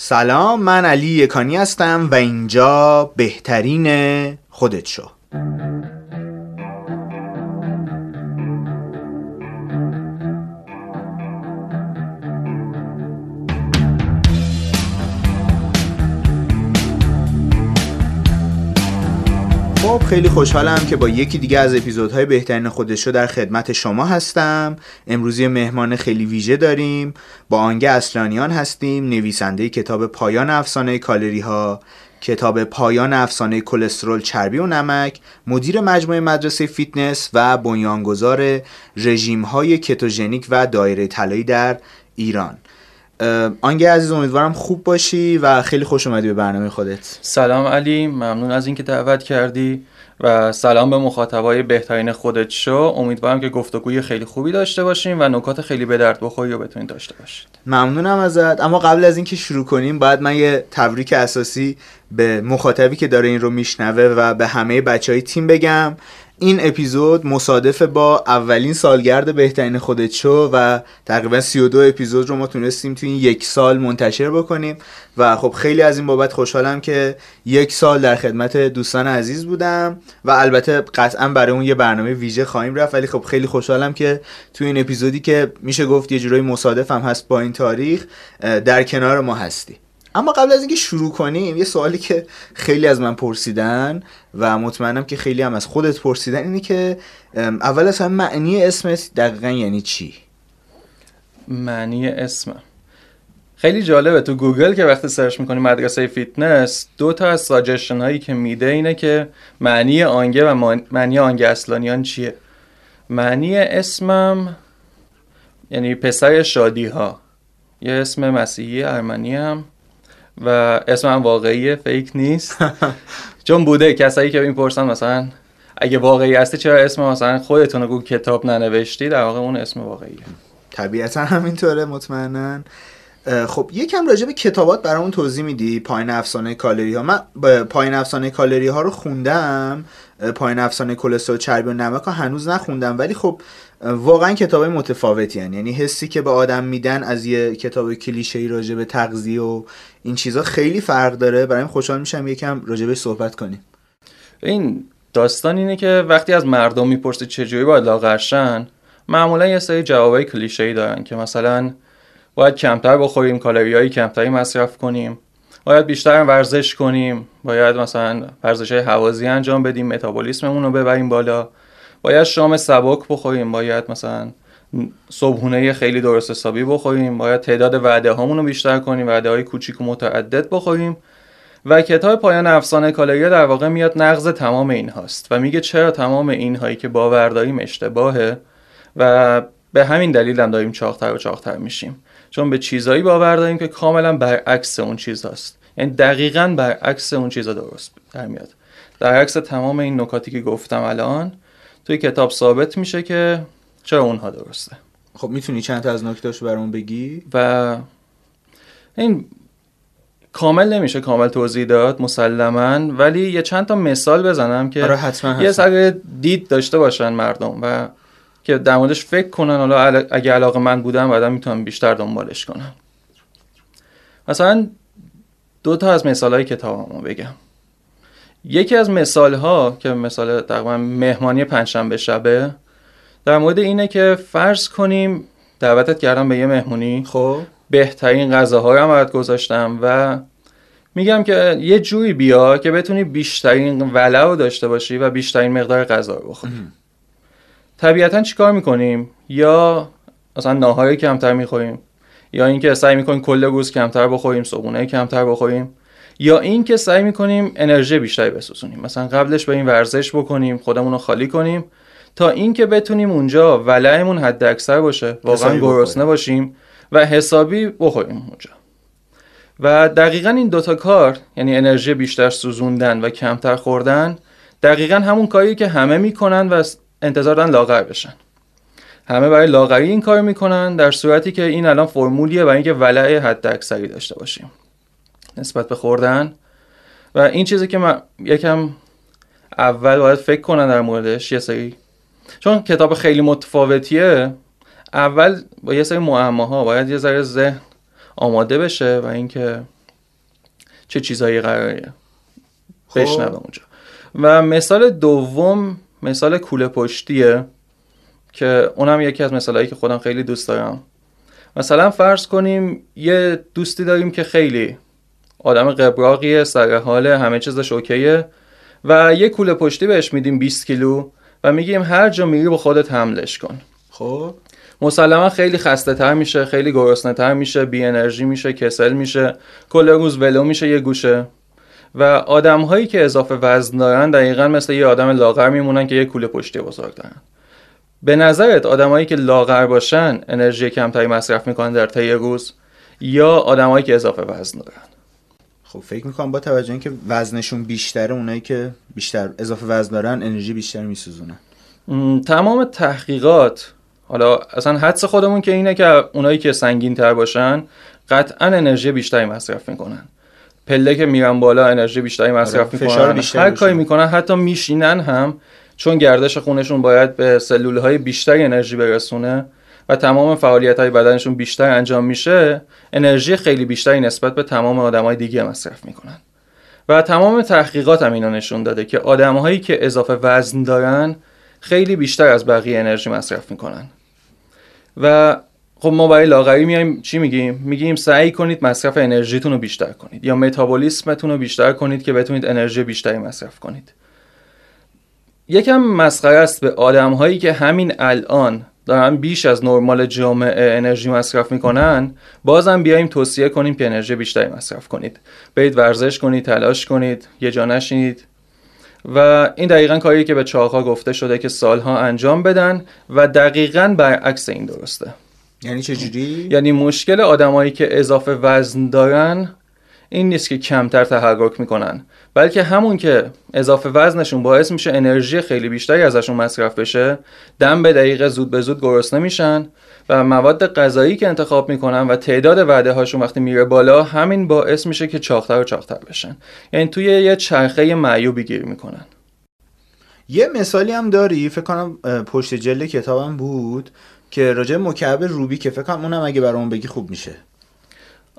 سلام من علی یکانی هستم و اینجا بهترین خودت شو. خب خیلی خوشحالم که با یکی دیگه از اپیزودهای بهترین خودشو در خدمت شما هستم. امروزی مهمان خیلی ویژه داریم. با آنگه اصلانیان هستیم نویسنده کتاب پایان افسانه کالری ها کتاب پایان افسانه کلسترول چربی و نمک مدیر مجموعه مدرسه فیتنس و بنیانگذار رژیم های کتوژنیک و دایره طلایی در ایران. آنگه عزیز امیدوارم خوب باشی و خیلی خوش اومدی به برنامه خودت. سلام علی ممنون از اینکه دعوت کردی و سلام به مخاطبای بهترین خودت شو. امیدوارم که گفتگوی خیلی خوبی داشته باشیم و نکات خیلی به درد بخوری رو بتونید داشته باشید. ممنونم ازت. اما قبل از اینکه شروع کنیم باید من یه تبریک اساسی به مخاطبی که داره این رو میشنوه و به همه بچه های تیم بگم. این اپیزود مصادف با اولین سالگرد بهترین خودت شو و تقریبا 32 اپیزود رو ما تونستیم تو این یک سال منتشر بکنیم و خب خیلی از این بابت خوشحالم که یک سال در خدمت دوستان عزیز بودم و البته قطعا برای اون یه برنامه ویژه خواهیم رفت ولی خب خیلی خوشحالم که تو این اپیزودی که میشه گفت یه جورایی مصادف هم هست با این تاریخ در کنار ما هستی. اما قبل از اینکه شروع کنیم یه سوالی که خیلی از من پرسیدن و مطمئنم که خیلی هم از خودت پرسیدن اینه که اول از همه معنی اسمت دقیقا یعنی چی؟ معنی اسم. خیلی جالبه. تو گوگل که وقتی search می‌کنی مدرسه فیتنس دو تا از ساجشن هایی که میده اینه که معنی آنگه و معنی آنگه اصلانیان چیه. معنی اسمم یعنی پسر شادی ها یه اسم مسیحی ارمنی هم. و اسمم واقعیه fake نیست. چون بوده کسایی که می‌پرسن مثلا اگه واقعی هستی چرا اسم مثلا خودتون رو کتاب ننوشتی؟ در واقع اون اسم واقعیه. طبیعتا همینطوره مطمئنا. خب یکم راجع به کتابات برامون توضیح میدی پایین افسانه کالری ها من پایین افسانه کالری ها رو خوندم. پایین افسانه کلسترول چربی و نمک ها هنوز نخوندم. ولی خب واقعا کتاب متفاوتی هن. یعنی حسی که به آدم میدن از یه کتاب کلیشه ای راجع به تغذیه و این چیزا خیلی فرق داره. برای خوشحال میشم یکم راجع به صحبت کنیم. این داستان اینه که وقتی از مردم می‌پرسی چجوری باید لاغرشن معمولا یه سری جوابای کلیشه ای دارن که مثلا باید کمتر بخوریم کالری کمتری مصرف کنیم باید بیشتر ورزش کنیم باید مثلا ورزش های حوازی انجام بدیم متابولیسممون رو ببریم بالا. باید شام سبک بخوریم باید مثلا صبحونه خیلی درست حسابی بخوریم باید تعداد وعده هامون رو بیشتر کنیم وعده های کوچیک و متعدد بخوریم. و کتاب پایان افسانه کالری در واقع میاد نقض تمام این هاست و میگه چرا تمام این هایی که باور داریم اشتباهه و به همین دلیل هم داریم چاقتر و چاقتر میشیم. چون به چیزایی باور داریم که کاملا برعکس اون چیز هست یعنی دقیقا برعکس اون چیزا درست در میاد. در عکس تمام این نکاتی که گفتم الان توی کتاب ثابت میشه که چرا اونها درسته. خب می‌تونی چند تا از نکتهاشو برامون بگی؟ و این کامل نمیشه کامل توضیح داد مسلما ولی یه چند تا مثال بزنم که آره حتما یه سر دید داشته باشن مردم و که در موردش فکر کنن. حالا اگه علاقه من بودم بعدا می‌تونم بیشتر دنبالش کنم. مثلا دو تا از مثال های کتابمو بگم. یکی از مثال ها که مثال تقریبا مهمانی پنجشنبه شبه در مورد اینه که فرض کنیم دعوتت کردم به یه مهمونی. خب. بهترین غذاها رو هم گذاشتم و میگم که یه جوری بیا که بتونی بیشترین ولع رو داشته باشی و بیشترین مقدار غذا رو بخوری. طبیعتا چیکار می‌کنیم؟ یا مثلا ناهاری کمتر می‌خوریم یا اینکه سعی می‌کنیم کل روز کمتر بخوریم صبحونه کمتر بخوریم. یا اینکه سعی می‌کنیم انرژی بیشتری بسوزونیم. مثلا قبلش به این ورزش بکنیم خودمون رو خالی کنیم تا اینکه بتونیم اونجا ولعمون حد اکثر باشه واقعا گرسنه باشیم و حسابی بخوریم اونجا. و دقیقا این دوتا کار یعنی انرژی بیشتر سوزوندن و کمتر خوردن دقیقا همون کاری که همه می‌کنن و انتظار دارن لاغر بشن. همه برای لاغری این کار می‌کنن در صورتی که این الان فرمولیه برای اینکه ولع حد اکثری داشته باشیم. نسبت به خوردن. و این چیزی که من یکم اول باید فکر کنن در موردش یه سری چون کتاب خیلی متفاوتیه اول با یه سری معماها باید یه ذره ذهن آماده بشه و اینکه چه چیزایی قراره خب. بشنوه اونجا. و مثال دوم مثال کوله پشتیه که اونم یکی از مثالهایی که خودم خیلی دوست دارم. مثلا فرض کنیم یه دوستی داریم که خیلی آدم قبراقیه سر حاله همه چیزش اوکیه. و یه کوله پشتی بهش میدیم 20 کیلو و میگیم هر جا میری با خودت حملش کن. خب. مسلما خیلی خسته تر میشه خیلی گرسنه تر میشه بی انرژی میشه کسل میشه کل روز ولو میشه یه گوشه. و آدم هایی که اضافه وزن دارن دقیقا مثل یه آدم لاغر میمونن که یه کوله پشتی بزرگ دارن به نظرت آدمایی که لاغر باشن انرژی کمتری مصرف می‌کنن در طی روز یا آدمایی که اضافه وزن دارن؟ خب فکر می‌کنم با توجه اینکه وزنشون بیشتره اونایی که بیشتر اضافه وزن دارن انرژی بیشتر میسوزونن. تمام تحقیقات حالا اصلا حدس خودمون که اینه که اونایی که سنگین تر باشن قطعا انرژی بیشتری مصرف می‌کنن. پله که میرن بالا انرژی بیشتری مصرف آره، می‌کنن. بیشتری هر. کاری می‌کنن حتی میشینن هم چون گردش خونشون باید به سلول های بیشتری انرژی برسونه. و تمام فعالیت های بدنشون بیشتر انجام میشه انرژی خیلی بیشتری نسبت به تمام آدم های دیگه مصرف می‌کنن. و تمام تحقیقات هم اینو نشون داده که آدم هایی که اضافه وزن دارن خیلی بیشتر از بقیه انرژی مصرف می‌کنن. و خب ما برای لاغری میایم چی میگیم؟ میگیم سعی کنید مصرف انرژیتون رو بیشتر کنید یا متابولیسمتون رو بیشتر کنید که بتونید انرژی بیشتری مصرف کنید. یکم مسخره است به آدم هایی که همین الان دارن بیش از نرمال جامعه انرژی مصرف می‌کنن بازم بیایم توصیه کنیم که انرژی بیشتری مصرف کنید. برید ورزش کنید تلاش کنید یه جا نشینید. و این دقیقا کاریه که به چاقا گفته شده که سالها انجام بدن و دقیقا برعکس این درسته. یعنی چجوری یعنی مشکل آدمایی که اضافه وزن دارن این نیست که کمتر تحرک می‌کنن. بلکه همون که اضافه وزنشون باعث میشه انرژی خیلی بیشتری ازشون مصرف بشه دم به دقیقه زود به زود گرسنه میشن و مواد غذایی که انتخاب می‌کنن و تعداد وعده هاشون وقتی میره بالا همین باعث میشه که چاقتر و چاقتر بشن. یعنی توی یه چرخه معیوبی گیر می‌کنن. یه مثالی هم داری فکر کنم پشت جلد کتابم بود که راجع مکعب روبی که فکر کنم اونم اگه برامون بگی خوب میشه.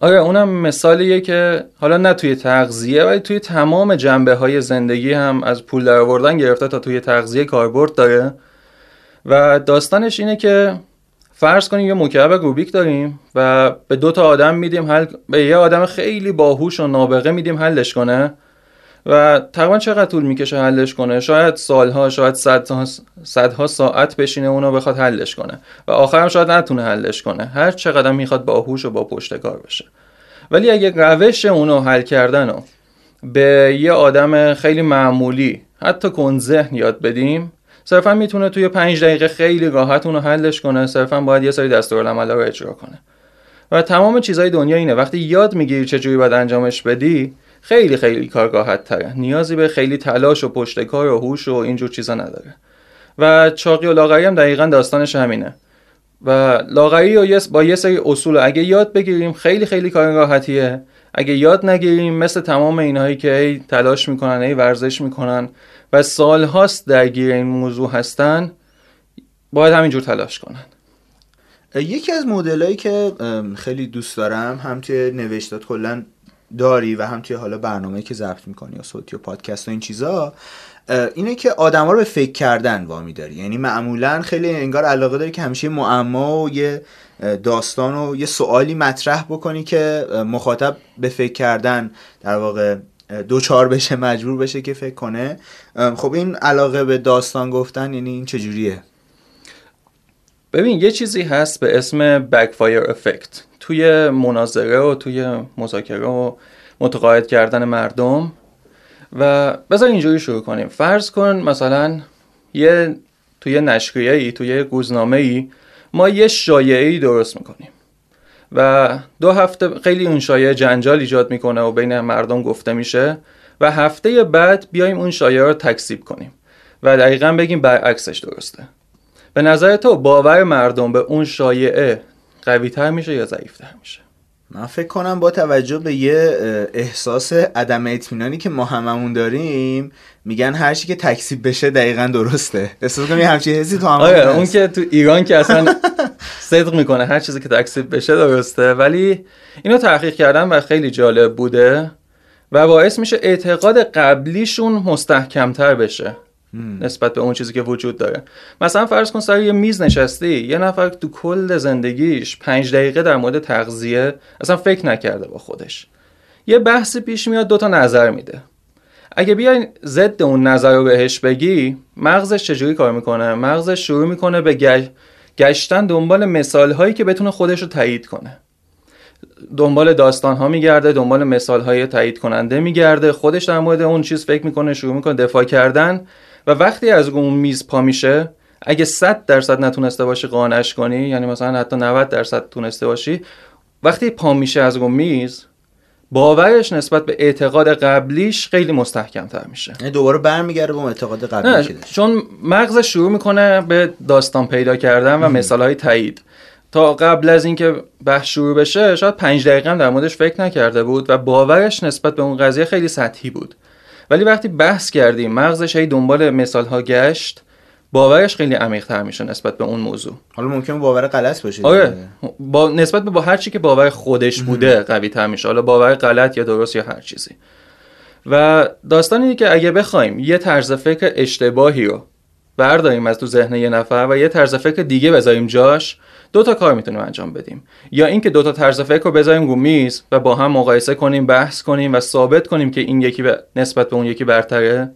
آره اونم مثالیه که حالا نه توی تغذیه ولی توی تمام جنبه های زندگی هم از پول در آوردن گرفته تا توی تغذیه کاربرد داره. و داستانش اینه که فرض کنیم یه مکعب روبیک داریم و به دو تا آدم میدیم حل به یه آدم خیلی باهوش و نابغه میدیم حلش کنه. و تقریبا چقدر طول می‌کشه حلش کنه؟ شاید سالها شاید صدها صدها ساعت بشینه اونو بخواد حلش کنه. و آخرم شاید نتونه حلش کنه. هر چقدر می‌خواد باهوش و با پشتکار بشه. ولی اگه روش اونو حل کردن رو به یه آدم خیلی معمولی حتی کن ذهن یاد بدیم صرفا می‌تونه توی پنج دقیقه خیلی راحت اونو حلش کنه. صرفا باید یه سری دستورالعملا رو اجرا کنه. و تمام چیزای دنیا اینه. وقتی یاد می‌گیری چجوری باید انجامش بدی خیلی خیلی کار راحت تره نیازی به خیلی تلاش و پشتکار و هوش و اینجور چیزا نداره. و چاقی و لاغری هم دقیقا داستانش همینه. و لاغری یه- با یه سری اصول. اگه یاد بگیریم خیلی خیلی کار راحتیه اگه یاد نگیریم مثل تمام اینهایی که هی تلاش می‌کنن هی ورزش می‌کنن و سالهاست درگیر این موضوع هستن باید همینجور تلاش کنن. یکی از مدلایی که خیلی دوست دارم هم توی نوشتات کلا داری و هم توی حالا برنامه که ضبط می‌کنی یا صوتی و پادکست و این چیزا اینه که آدما رو به فکر کردن وامی داری. یعنی معمولا خیلی انگار علاقه داری که همیشه معما و یه داستان و یه سوالی مطرح بکنی که مخاطب به فکر کردن در واقع اه، دوچار بشه مجبور بشه که فکر کنه. خب این علاقه به داستان گفتن یعنی این چجوریه؟ ببین یه چیزی هست به اسم backfire افکت توی مناظره و توی مذاکره و متقاعد کردن مردم. و بذار اینجوری شروع کنیم. فرض کن مثلا یه توی نشریه ای توی روزنامه ای ما یه شایعه ای درست می‌کنیم. و دو هفته خیلی اون شایعه جنجال ایجاد می‌کنه و بین مردم گفته میشه و هفته بعد بیایم اون شایعه رو تکذیب کنیم و دقیقا بگیم برعکسش درسته. به نظر تو باور مردم به اون شایعه قوی تر میشه یا ضعیف تر میشه؟ من فکر کنم با توجه به یه احساس عدم اطمینانی که ما هممون داریم میگن هر چی که تکسیب بشه دقیقا درسته. احساس کنم همچین حسی تو هم آره اون که تو ایران که اصلا صدق می‌کنه هر چیزی که تکسیب بشه درسته. ولی اینو تحقیق کردن و خیلی جالب بوده و باعث میشه اعتقاد قبلیشون مستحکمتر بشه. نسبت به اون چیزی که وجود داره. مثلا فرض کن سر یه میز نشستی یه نفر تو کل زندگیش پنج دقیقه در مورد تغذیه اصلا فکر نکرده با خودش. یه بحثی پیش میاد دوتا نظر میده. اگه بیای ضد اون نظر رو بهش بگی مغزش چجوری کار می‌کنه؟ مغزش شروع می‌کنه به گشتن دنبال مثال هایی که بتونه خودش رو تایید کنه. دنبال داستان ها میگرده دنبال مثال های تایید کننده میگرده. خودش در مورد اون چیز فکر می‌کنه شروع می‌کنه دفاع کردن. و وقتی از اون میز پا میشه اگه 100 درصد نتونسته باشی قانعش کنی یعنی مثلا حتی 90 درصد تونسته باشی وقتی پا میشه از اون میز باورش نسبت به اعتقاد قبلیش خیلی مستحکم تر میشه. یعنی دوباره برمیگرده به اعتقاد قبلی که چون مغزش شروع می‌کنه به داستان پیدا کردن و مثال های تایید. تا قبل از اینکه بحث شروع بشه شاید پنج دقیقه هم در موردش فکر نکرده بود و باورش نسبت به اون قضیه خیلی سطحی بود. ولی وقتی بحث کردیم مغزش هی دنبال مثال ها گشت باورش خیلی عمیق تر میشه نسبت به اون موضوع. حالا ممکن باور غلط باشه آره. با نسبت به با هر چی که باور خودش بوده قوی تر میشه. حالا باور غلط یا درست یا هر چیزی. و داستان اینه که اگه بخوایم یه طرز فکر اشتباهی رو برداریم از تو ذهن یه نفر و یه طرز فکر دیگه بذاریم جاش دو تا کار می‌تونیم انجام بدیم. یا اینکه دو تا طرز فکر رو بذاریم رو میز و با هم مقایسه کنیم بحث کنیم و ثابت کنیم که این یکی به نسبت به اون یکی برتره.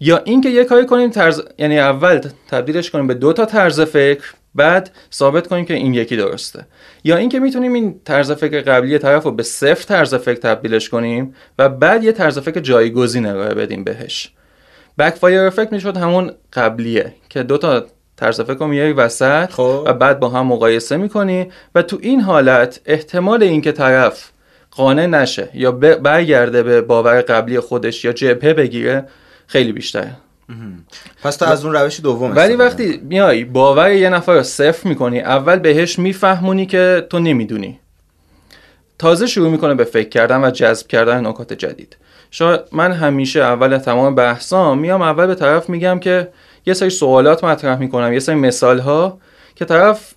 یا اینکه یه کاری کنیم طرز یعنی اول تبدیلش کنیم به دو تا طرز فکر بعد ثابت کنیم که این یکی درسته. یا اینکه می‌تونیم این طرز فکر قبلی طرف رو به صفر طرز فکر تبدیلش کنیم و بعد یه طرز فکر جایگزین ارائه بدیم بهش. بک فایر افکت می‌شد همون قبلیه که دو تا طرز فکر میاری وسط خب. و بعد با هم مقایسه می‌کنی و تو این حالت احتمال اینکه طرف قانع نشه یا برگرده به باور قبلی خودش یا جبهه بگیره خیلی بیشتره. پس تو از اون روش دوم ولی وقتی میای باور یه نفر رو صفر می‌کنی اول بهش میفهمونی که تو نمی‌دونی. تازه شروع می‌کنه به فکر کردن و جذب کردن نکات جدید. شاید من همیشه اول تمام بحثام میام اول به طرف میگم که یه سری سوالات مطرح می‌کنم یه سری مثال ها که طرف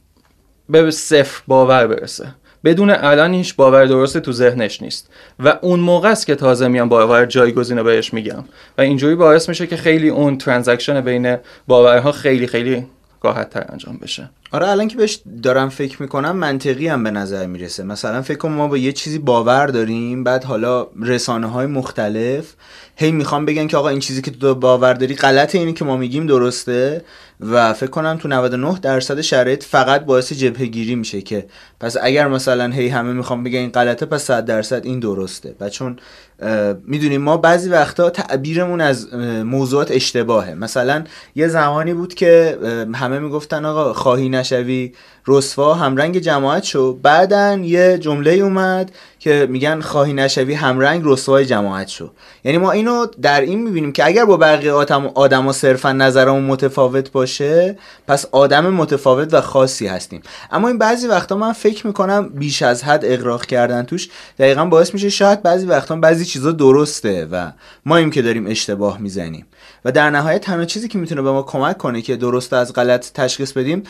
به صفر باور برسه. بدون الان هیچ باور درسته تو ذهنش نیست. و اون موقع است که تازه میام باور جایگزین رو بهش میگم. و اینجوری باعث میشه که خیلی اون ترانزکشن بین باورها خیلی خیلی راحت تر انجام بشه. آره الان که بهش دارم فکر می‌کنم منطقی هم به نظر می‌رسه. مثلا فکر کنم ما با یه چیزی باور داریم بعد حالا رسانه های مختلف هی می‌خوام بگن که آقا این چیزی که تو باور داری غلطه اینی که ما میگیم درسته. و فکر کنم تو 99 درصد شرایط فقط باعث جبهه گیری میشه که پس اگر مثلا هی همه می‌خوام بگن این غلطه پس 100 درصد این درسته. و چون می‌دونیم ما بعضی وقتا تعبیرمون از موضوعات اشتباهه. مثلا یه زمانی بود که همه می‌گفتن آقا خواهی نشوی. رسوا همرنگ جماعت شو. بعدا یه جمله اومد که میگن خواهی نشوی همرنگ رسوای جماعت شو. یعنی ما اینو در این می‌بینیم که اگر با بقیه آدم ها صرفا نظرمون متفاوت باشه پس آدم متفاوت و خاصی هستیم. اما این بعضی وقتا من فکر می‌کنم بیش از حد اقراق کردن توش دقیقا باعث میشه شاید بعضی وقتا بعضی چیزا درسته و ما این که داریم اشتباه می‌زنیم. و در نهایت تنها چیزی که می‌تونه به ما کمک کنه که درست از غلط تشخیص بدیم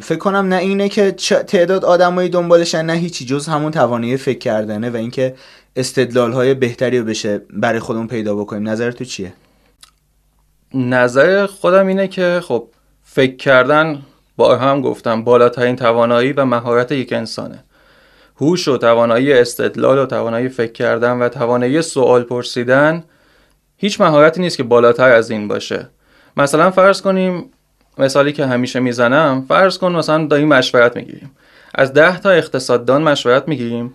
فکر کنم نه اینه که تعداد آدمایی دنبالشن نه هیچی جز همون توانایی فکر کردنه و اینکه استدلال های بهتری رو بشه برای خودمون پیدا بکنیم. نظر تو چیه؟ نظر خودم اینه که خب فکر کردن با هم گفتم بالاترین توانایی و مهارت یک انسانه. هوش و توانایی استدلال و توانایی فکر کردن و توانایی سوال پرسیدن هیچ مهارتی نیست که بالاتر از این باشه. مثلا فرض کنیم مثالی که همیشه می‌زنم فرض کن مثلا داریم مشورت می‌گیریم. از ده تا اقتصاددان مشورت می‌گیریم.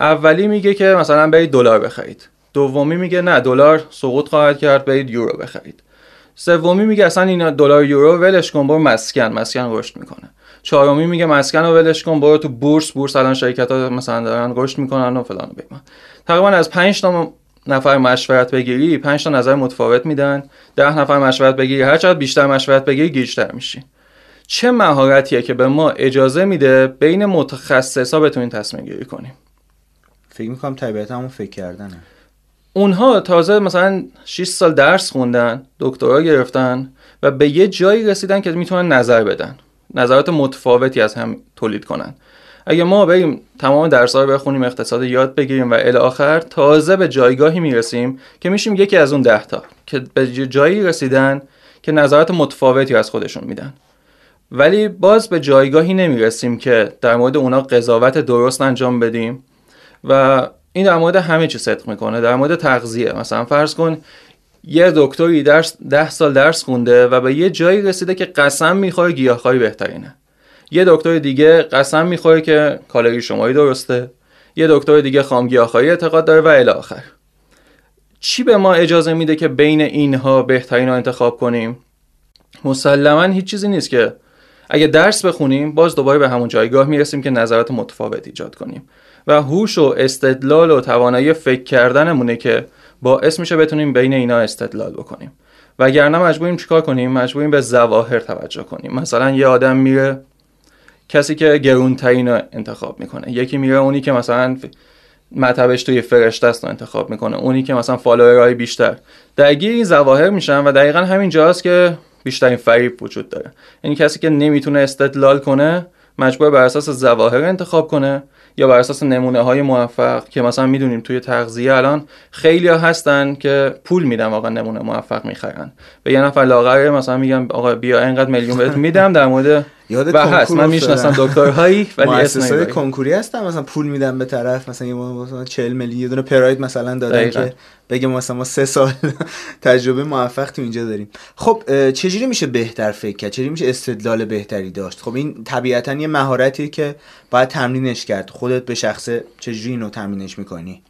اولی میگه که مثلا برید دلار بخرید. دومی میگه نه دلار سقوط خواهد کرد برید یورو بخرید. سومی میگه اصلا این دلار یورو ولش کن برو مسکن مسکن رشد می‌کنه. چهارمی میگه مسکن رو ولش کن برو تو بورس بورس الان شرکت ها مثلا دارن رشد می‌کنن و فلان و تقریبا از 5 تا نفر مشورت بگیری 5 تا نظر متفاوت میدن. 10 نفر مشورت بگیری هر چقدر بیشتر مشورت بگیری گیجتر میشی. چه مهارتیه که به ما اجازه میده بین متخصصا بتونیم تصمیم گیری کنیم؟ فکر می‌کنم طبیعتا همون فکر کردنه. اونها تازه مثلا 6 سال درس خوندن دکترا گرفتن و به یه جایی رسیدن که می‌تونن نظر بدن. نظرات متفاوتی از هم تولید کنن. اگه ما بریم تمام درس رو بخونیم اقتصاد یاد بگیریم و الی آخر تازه به جایگاهی می‌رسیم که میشیم یکی از اون ده تا که به جایی رسیدن که نظرات متفاوتی از خودشون میدن. ولی باز به جایگاهی نمی‌رسیم که در مورد اونا قضاوت درست انجام بدیم و این در مورد همه چی صدق می‌کنه. در مورد تغذیه. مثلا فرض کن یه دکتری درس ده سال درس خونده و به یه جایی رسیده که قسم می‌خوره گیاهخواری بهترینه. یه دکتر دیگه قسم می‌خوره که کالری شماری درسته. یه دکتر دیگه خامگیاهخواری اعتقاد داره و الی آخر. چی به ما اجازه میده که بین اینها بهترین رو انتخاب کنیم؟ مسلما هیچ چیزی نیست که اگه درس بخونیم باز دوباره به همون جایگاه می‌رسیم که نظرات متفاوت ایجاد کنیم. و هوش و استدلال و توانایی فکر کردنمونه که باعث میشه بتونیم بین اینا استدلال بکنیم. وگرنه مجبوریم چیکار کنیم؟ مجبوریم به ظواهر توجه کنیم. مثلا یه آدم میره کسی که گرونترین رو انتخاب می‌کنه. یکی میره اونی که مثلا مطبش توی فرشته است رو انتخاب می‌کنه. اونی که مثلا فالوورهای بیشتر. درگیر این ظواهر میشن و دقیقا همین جاست که بیشترین فریب وجود داره. یعنی کسی که نمی‌تونه استدلال کنه مجبور بر اساس ظواهر انتخاب کنه یا بر اساس نمونه های موفق که مثلا می‌دونیم توی تغذیه الان خیلی ها هستن که پول میدن واقعا نمونه موفق می‌خرن. به یه نفر لاغره مثلا میگم آقا بیا اینقدر میلیون بهت میدم در مورد یاد و هست. من می‌شناسم دکترهایی ولی اسم کنکوری هستن مثلا پول میدن به طرف مثلا یه مثلا 40 میلیون یه دونه پراید مثلا دادن دقیقا. که بگه مثلا ما سه سال تجربه موفق تو اینجا داریم. خب چجوری میشه بهتر فکر کرد؟ چجوری میشه استدلال بهتری داشت؟ خب این طبیعتا یه مهارتیه که باید تمرینش کرد. خودت به شخصه چجوری اینو تمرینش می‌کنی؟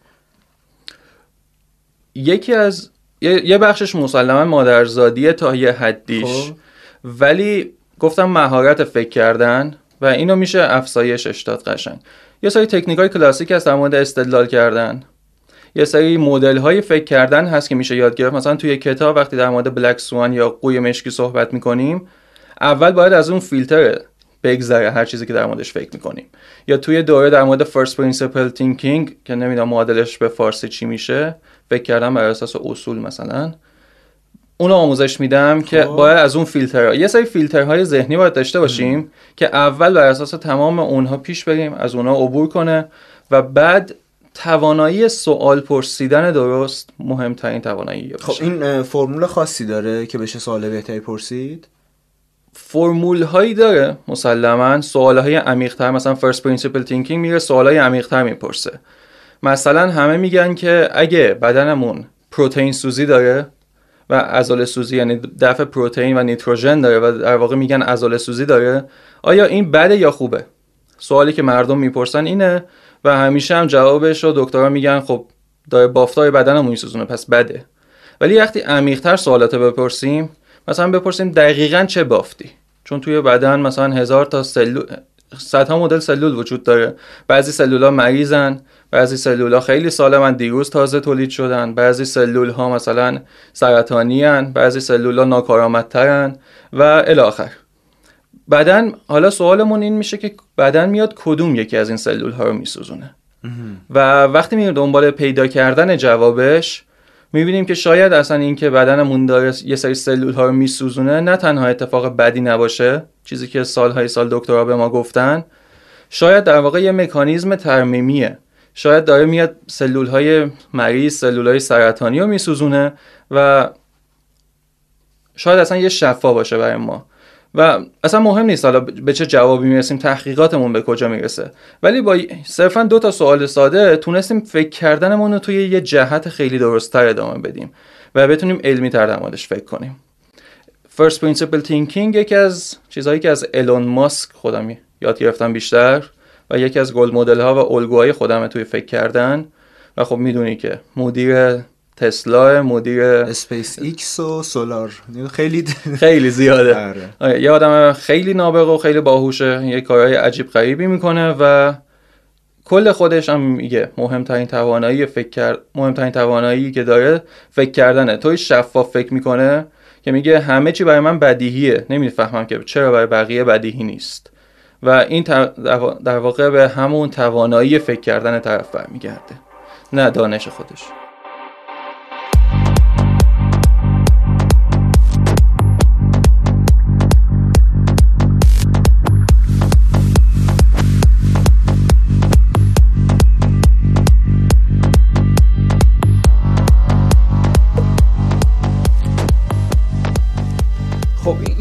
یکی از یه بخشش مسلما مادرزادیه تا یه حدیش. خب. ولی گفتم مهارت فکر کردن و اینو میشه افزایشش داد قشنگ. یه سری تکنیک های کلاسیک هست در مورد استدلال کردن. یه سری مدل های فکر کردن هست که میشه یاد گرفت. مثلا توی کتاب وقتی در مورد black swan یا قوی مشکی صحبت می‌کنیم اول باید از اون فیلتر بگذره هر چیزی که در موردش فکر می‌کنیم. یا توی دوره در مورد first principle thinking که نمی‌دونم معادلش به فارسی چی میشه فکر کردن بر اساس اصول مثلا. اونو آموزش میدم که خب. باید از اون فیلترها یه سری فیلترهای ذهنی باید داشته باشیم که اول بر اساس تمام اونها پیش بریم از اونها عبور کنه و بعد توانایی سوال پرسیدن درست مهمترین توانایی خب این فرمول خاصی داره که بشه سوال بهتری پرسید؟ فرمول هایی داره مسلما سوال های عمیق تر مثلا first principle thinking میره سوال های عمیق تر می‌پرسه. مثلا همه میگن که اگه بدنمون پروتئین سوزی داره و عضله سوزی یعنی دفع پروتئین و نیتروژن داره و در واقع میگن عضله سوزی داره. آیا این بده یا خوبه؟ سوالی که مردم می‌پرسن اینه و همیشه هم جوابش رو دکترها میگن خب داره بافتای بدنمون میسوزونه پس بده. ولی وقتی عمیقتر سوالات بپرسیم مثلا بپرسیم دقیقا چه بافتی؟ چون توی بدن مثلا هزار تا سلول صدها مدل سلول وجود داره. بعضی سلول ها مریضن بعضی سلول ها خیلی سالمن دیروز تازه تولید شدن. بعضی سلول ها مثلا سرطانی هن. بعضی سلول ها ناکارآمدترن و الاخر بدن حالا سوالمون این میشه که بدن میاد کدوم یکی از این سلول ها رو میسوزونه. و وقتی میره دنبال پیدا کردن جوابش می‌بینیم که شاید اصلا این که بدنمون داره یه سری سلول ها رو میسوزونه نه تنها اتفاق بدی نباشه چیزی که سالهای سال دکترها به ما گفتن شاید در واقع یه مکانیزم ترمیمیه. شاید داره میاد سلول های مریض سلول های سرطانی رو میسوزونه و شاید اصلا یه شفا باشه برای ما. و اصلا مهم نیست حالا به چه جوابی می‌رسیم تحقیقاتمون به کجا می‌رسه. ولی با صرفا دو تا سوال ساده تونستیم فکر کردنمون رو توی یه جهت خیلی درستتر ادامه بدیم و بتونیم علمی تر در فکر کنیم. First Principle Thinking یکی از چیزهایی که از الون ماسک خودم یاد گرفتم بیشتر و یکی از role model ها و الگوهای خودم توی فکر کردن. و خب می‌دونی که مدیر تسلا مدیر اسپیس ایکس و سولار. خیلی خیلی زیاده. آره. آره، یه آدم خیلی نابغه و خیلی باهوشه. یه کارهای عجیب غریبی می‌کنه و کل خودش هم میگه مهمترین توانایی فکر کرد مهمترین توانایی که داره فکر کردنه. توی شفاف فکر می‌کنه که میگه همه چی برای من بدیهیه. نمی‌فهمم که چرا برای بقیه بدیهی نیست. و این در واقع به همون توانایی فکر کردن طرف برمیگرده نه دانش خودش.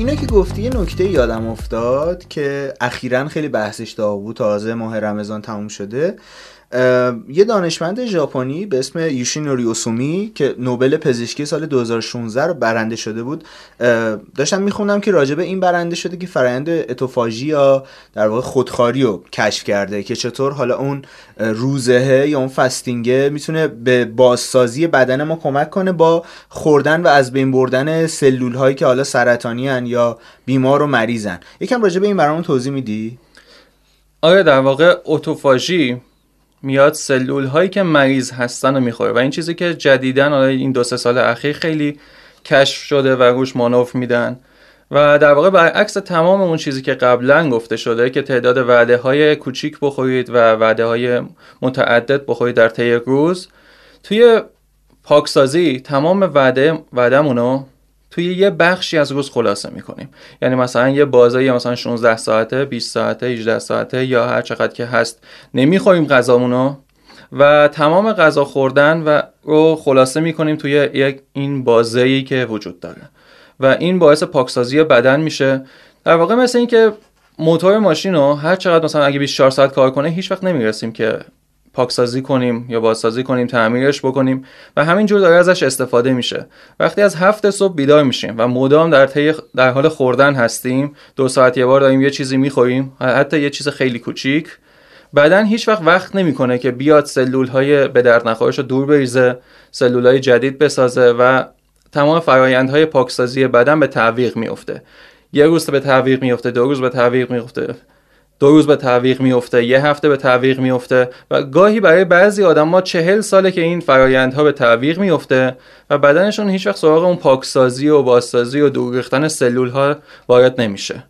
اینا که گفتی یه نکته یادم افتاد که اخیرا خیلی بحثش داغ بود تازه ماه رمضان تموم شده. یه دانشمند ژاپنی به اسم یوشینوری اوسومی که نوبل پزشکی سال 2016 رو برنده شده بود داشتم میخوندم که راجبه این برنده شده که فرایند اتوفاژی یا در واقع خودخاری رو کشف کرده که چطور حالا اون روزهه یا اون فستینگه می‌تونه به بازسازی بدن ما کمک کنه با خوردن و از بین بردن سلول هایی که حالا سرطانی هن یا بیمار و مریضن یکم راجبه این برامون توضیح میدی؟ آره در واقع اتوفاژی میاد سلول هایی که مریض هستن رو می‌خوره. و این چیزی که جدیدن این دو سه سال اخیر خیلی کشف شده و روش مانوف میدن. و در واقع برعکس تمام اون چیزی که قبلا گفته شده که تعداد وعده های کوچیک بخورید و وعده های متعدد بخورید در طی روز توی پاکسازی تمام وعده وعدمونو توی یه بخشی از روز خلاصه می‌کنیم. یعنی مثلا یه بازه مثلا 16 ساعته 20 ساعته 18 ساعته یا هر چقدر که هست نمی‌خوریم غذامونو. و تمام غذا خوردن و رو خلاصه می‌کنیم توی یک این بازه که وجود داره. و این باعث پاکسازی بدن میشه. در واقع مثل اینکه موتور ماشین رو هر چقدر مثلا اگه 24 ساعت کار کنه هیچ وقت نمی‌رسیم که پاکسازی کنیم یا بازسازی کنیم تعمیرش بکنیم و همینجور داره ازش استفاده میشه. وقتی از هفت صبح بیدار میشیم و مدام در, در حال خوردن هستیم دو ساعت یه بار داریم یه چیزی می‌خوریم حتی یه چیز خیلی کوچیک بدن هیچ وقت وقت نمی‌کنه که بیاد سلول های به درد نخورش رو دور بریزه سلول های جدید بسازه و تمام فرایندهای پاکسازی بدن به تعویق میفته یه روز به تعویق میفته دو روز به تعویق میفته دو روز به تعویق میفته یه هفته به تعویق میفته و گاهی برای بعضی آدم ما چهل ساله که این فرایندها به تعویق میفته و بدنشون هیچ وقت سراغ اون پاکسازی و بازسازی و دور ریختن سلول ها وارد نمیشه.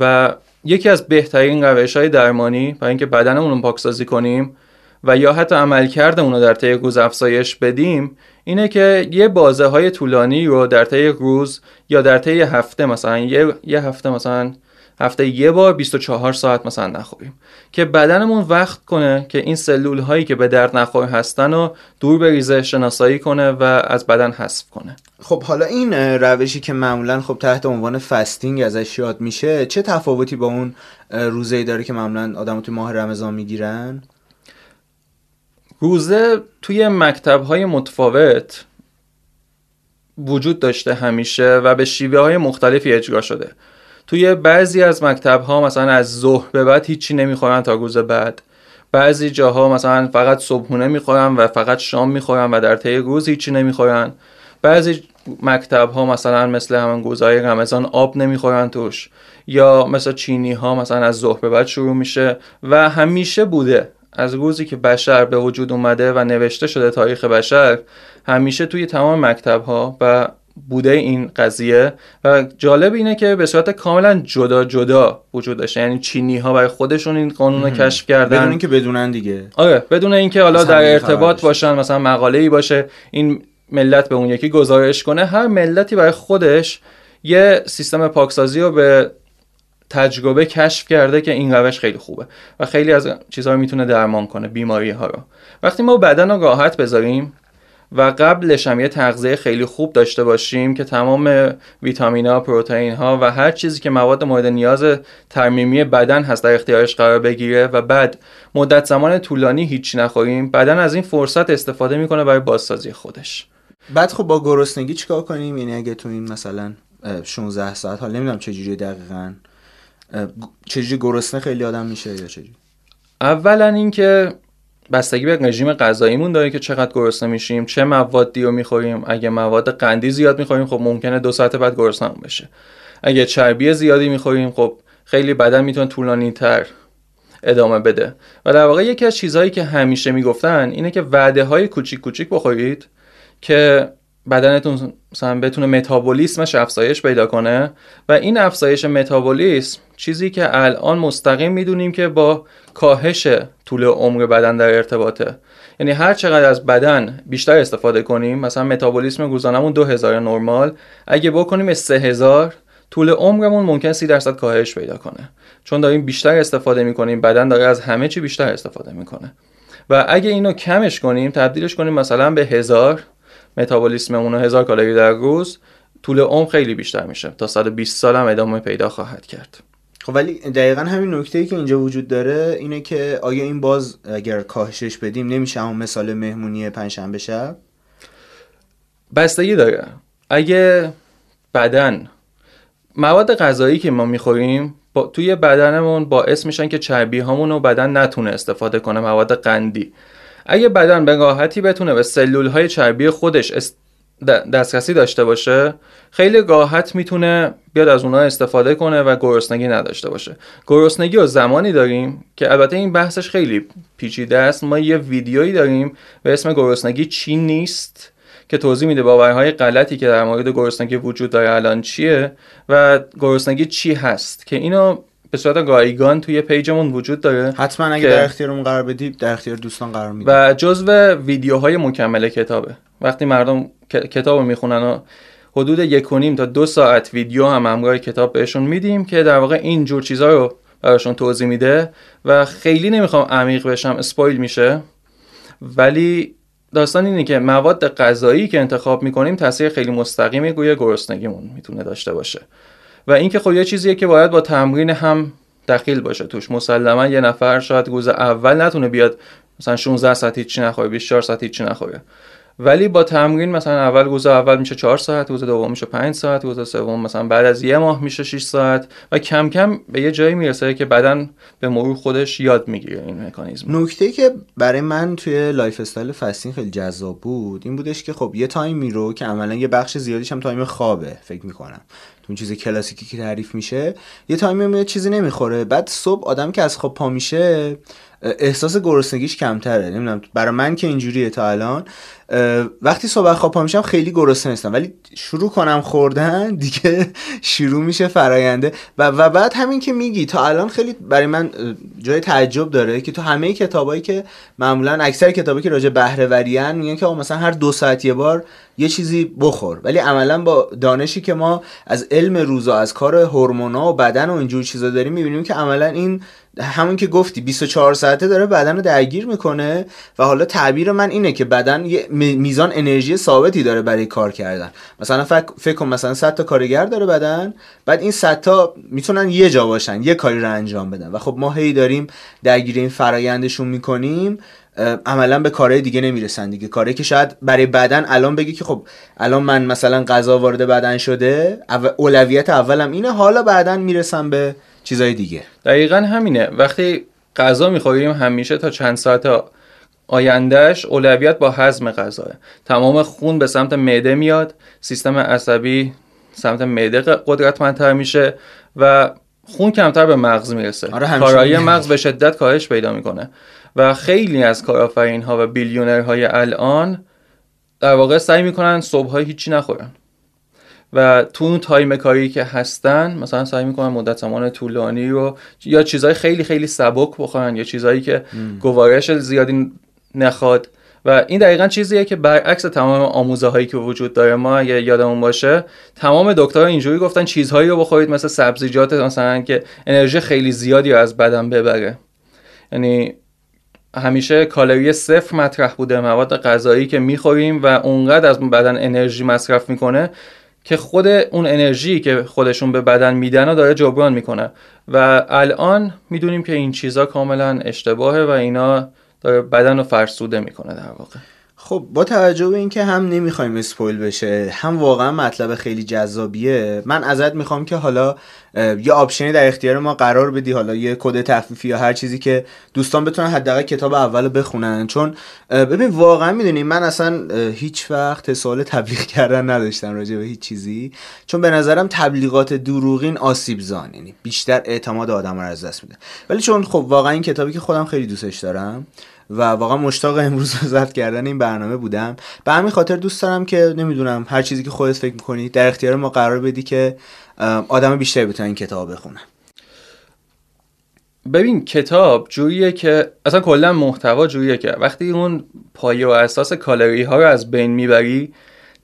و یکی از بهترین روش های درمانی برای اینکه بدنمون رو پاکسازی کنیم و یا حتی عملکردمون رو در طی روز افزایش بدیم اینه که یه بازه های طولانی رو در طی روز یا در طی هفته مثلا یه, یه هفته مثلا هفته یه بار 24 ساعت مثلا نخوریم که بدنمون وقت کنه که این سلول هایی که به درد نخور هستن رو دور بریزه شناسایی کنه و از بدن حذف کنه. خب حالا این روشی که معمولا خب تحت عنوان فستینگ ازش یاد میشه چه تفاوتی با اون روزه داره که معمولا آدم توی ماه رمضان می‌گیرن؟ روزه توی مکتب های متفاوت وجود داشته همیشه و به شیوه های مختلفی اجرا شده. توی بعضی از مکتب ها مثلا از ظهر به بعد هیچی نمی‌خورن تا روز بعد. بعضی جاها مثلا فقط صبحونه می‌خورن و فقط شام می‌خورن و در طی روز هیچی نمی‌خورن. بعضی مکتب ها مثلا مثل همون گوزای رمضان آب نمی‌خورن توش. یا مثل چینی ها مثلا از ظهر به بعد شروع میشه و همیشه بوده. از روزی که بشر به وجود اومده و نوشته شده تاریخ بشر همیشه توی تمام مکتب ها و بوده این قضیه و جالب اینه که به صورت کاملا جدا جدا وجود داشته. یعنی چینی ها برای خودشون این قانون رو کشف کردن. بدون اینکه بدونن دیگه. آره بدون اینکه حالا در ارتباط باشن مثلا مقاله ای باشه این ملت به اون یکی گزارش کنه. هر ملتی برای خودش یه سیستم پاکسازی رو به تجربه کشف کرده که این روش خیلی خوبه و خیلی از چیزها رو می‌تونه درمان کنه بیماری ها رو. وقتی ما بدن رو راحت بذاریم و قبلش هم یه تغذیه خیلی خوب داشته باشیم که تمام ویتامین پروتئین ها و هر چیزی که مواد مورد نیاز ترمیمی بدن هست در اختیارش قرار بگیره و بعد مدت زمان طولانی هیچی نخوریم بدن از این فرصت استفاده می‌کنه برای بازسازی خودش. بعد خب با گرسنگی چیکار کنیم؟ یعنی اگه تو این مثلا 16 ساعت حالا نمی‌دونم چجوری دقیقا چجوری گرسنه خیلی آدم میشه یا چجوری اولا اینکه بستگی به رژیم غذاییمون داره که چقدر گرسنه میشیم چه موادی رو می‌خوریم. اگه مواد قندی زیاد می‌خوریم خب ممکنه دو ساعت بعد گرسنه بشه. اگه چربی زیادی می‌خوریم خب خیلی بدن می‌تونه طولانی تر ادامه بده. و در واقع یکی از چیزهایی که همیشه می‌گفتن اینه که وعده های کوچیک کوچیک بخورید که بدنتون مثلا بتونه متابولیسمش افزایش پیدا کنه. و این افزایش متابولیسم چیزی که الان مستقیم می‌دونیم که با کاهش طول عمر بدن در ارتباطه. یعنی هر چقدر از بدن بیشتر استفاده کنیم مثلا متابولیسم روزانمون 2000 نرمال اگه بکنیم 3000 طول عمرمون ممکن 30 درصد کاهش پیدا کنه. چون داریم بیشتر استفاده می‌کنیم بدن داره از همه چی بیشتر استفاده می‌کنه. و اگه اینو کمش کنیم تبدیلش کنیم مثلا به هزار متابولیسممون رو هزار کالری در روز طول عمر خیلی بیشتر میشه تا 120 سال هم ادامه پیدا خواهد کرد. خب ولی دقیقا همین نکته ای که اینجا وجود داره اینه که آیا این باز اگر کاهشش بدیم نمیشه همون مثال مهمونی پنجشنبه شب؟ بستگی داره. اگه بدن مواد غذایی که ما می‌خوریم با توی بدنمون باعث میشن که چربی هامون رو بدن نتونه استفاده کنه مواد قندی. اگه بدن به راحتی بتونه به سلول های چربی خودش دسترسی داشته باشه خیلی راحت می‌تونه بیاد از اونها استفاده کنه و گرسنگی نداشته باشه. گرسنگی رو زمانی داریم که البته این بحثش خیلی پیچیده است. ما یه ویدیویی داریم به اسم گرسنگی چی نیست که توضیح میده باورهای غلطی که در مورد گرسنگی وجود داره الان چیه و گرسنگی چی هست. که اینو به صورت رایگان توی پیجمون وجود داره حتما اگه در اختیارمون قرار بدی در اختیار دوستان قرار میدیم و جزو ویدیوهای مکمل کتابه. وقتی مردم کتاب رو می‌خونن و حدود یک و نیم تا دو ساعت ویدیو هم همراه کتاب بهشون میدیم که در واقع این جور چیزها رو براشون توضیح میده و خیلی نمی‌خوام عمیق بشم اسپویل میشه. ولی داستان اینه که مواد غذایی که انتخاب می‌کنیم تاثیر خیلی مستقیمی روی گرسنگیمون می‌تونه داشته باشه. و اینکه خب یه چیزیه که باید با تمرین هم دخیل باشه. توش مسلما یه نفر شاید روز اول نتونه بیاد مثلا 16 ساعت هیچی نخوره 24 ساعت هیچی نخوره ولی با تمرین مثلا اول روز اول میشه 4 ساعت روز دوم میشه 5 ساعت روز سوم مثلا بعد از یه ماه میشه 6 ساعت و کم کم به یه جایی می‌رسه که بدن به مرور خودش یاد می‌گیره این مکانیزم. نکته که برای من توی lifestyle fasting خیلی جذاب بود این بودش که خب یه time ی رو که عملا یه بخش زیادیش هم time خوابه فکر می‌کنم. تو اون چیز کلاسیکی که تعریف میشه یه تایمی میاد چیزی نمی‌خوره. بعد صبح آدم که از خواب پا میشه احساس گرسنگیش کمتره. نمی‌دونم برای من که اینجوریه تا الان. وقتی صبح خواب پا میشم خیلی گرسنه نیستم. ولی شروع کنم خوردن دیگه شروع میشه فراینده و, و بعد همین که میگی تا الان خیلی برای من جای تعجب داره که تو همه کتابایی که معمولا اکثر کتابایی که راجع بهره وریان میگن که مثلا هر دو ساعت یه بار یه چیزی بخور. ولی عملا با دانشی که ما از علم روزا از کار هورمونا و بدن و اینجور چیزا داریم می‌بینیم که عملا این همون که گفتی 24 ساعته داره بدن رو درگیر می‌کنه. و حالا تعبیر من اینه که بدن یه میزان انرژی ثابتی داره برای کار کردن. مثلا فکر کن مثلا 100 تا کارگر داره بدن بعد این 100 تا می‌تونن یه جا باشن یه کاری رو انجام بدن. و خب ما هی داریم درگیر این فرایندشون می‌کنیم عملا به کارهای دیگه نمی‌رسن دیگه. کاری که شاید برای بدن الان بگی که خب الان من مثلا غذا وارد بدن شده اولویت اولم اینه حالا بعدا می‌رسم به چیزای دیگه. دقیقا همینه. وقتی غذا می‌خوریم همیشه تا چند ساعت آیندهش اولویت با هضم غذاه تمام خون به سمت معده میاد سیستم عصبی سمت معده قدرتمندتر میشه و خون کمتر به مغز می‌رسه. آره کارایی مغز به شدت کاهش پیدا می‌کنه. و خیلی از کارآفرین ها و بیلیونر های الان در واقع سعی می‌کنن صبح های هیچی نخورن. و تو اون تایم کاری که هستن مثلا سعی می‌کنن مدت زمان طولانی رو یا چیزهای خیلی خیلی سبک بخورن یا چیزهایی که گوارش زیادی نخواد. و این دقیقا چیزیه که برعکس تمام آموزه هایی که وجود داره ما اگه یادمون باشه تمام دکترها اینجوری گفتن چیزهایی رو بخورید مثل سبزیجات مثلا که انرژی خیلی زیادی رو از بدن ببره. یعنی همیشه کالری صفر مطرح بوده مواد غذایی که می‌خوریم و اونقدر از بدن انرژی مصرف می‌کنه که خود اون انرژی که خودشون به بدن میدن و داره جبران می‌کنه. و الان می‌دونیم که این چیزا کاملا اشتباهه و اینا داره بدن رو فرسوده می‌کنه در واقع. خب با توجه به اینکه هم نمی‌خوایم اسپویل بشه هم واقعا مطلب خیلی جذابیه من ازت می‌خوام که حالا یه آپشنی در اختیار ما قرار بدی حالا یه کد تخفیفی یا هر چیزی که دوستان بتونن حداقل کتاب اول بخونن. چون ببین واقعا می‌دونی من اصلا هیچ وقت سوال تبلیغ کردن نداشتم راجع به هیچ چیزی. چون به نظرم تبلیغات دروغین آسیب زان یعنی بیشتر اعتماد آدم رو از دست میده. ولی چون خب واقعا این کتابی که خودم خیلی دوستش دارم و واقعا مشتاق امروز ضبط کردن این برنامه بودم. به همین خاطر دوست دارم که نمی‌دونم هر چیزی که خودت فکر می‌کنی در اختیار ما قرار بدی که آدم بیشتری بتونن این کتاب بخونن ببین کتاب جوریه که اصلا کلا محتوا جوریه که وقتی اون پایه و اساس کالری ها رو از بین می‌بری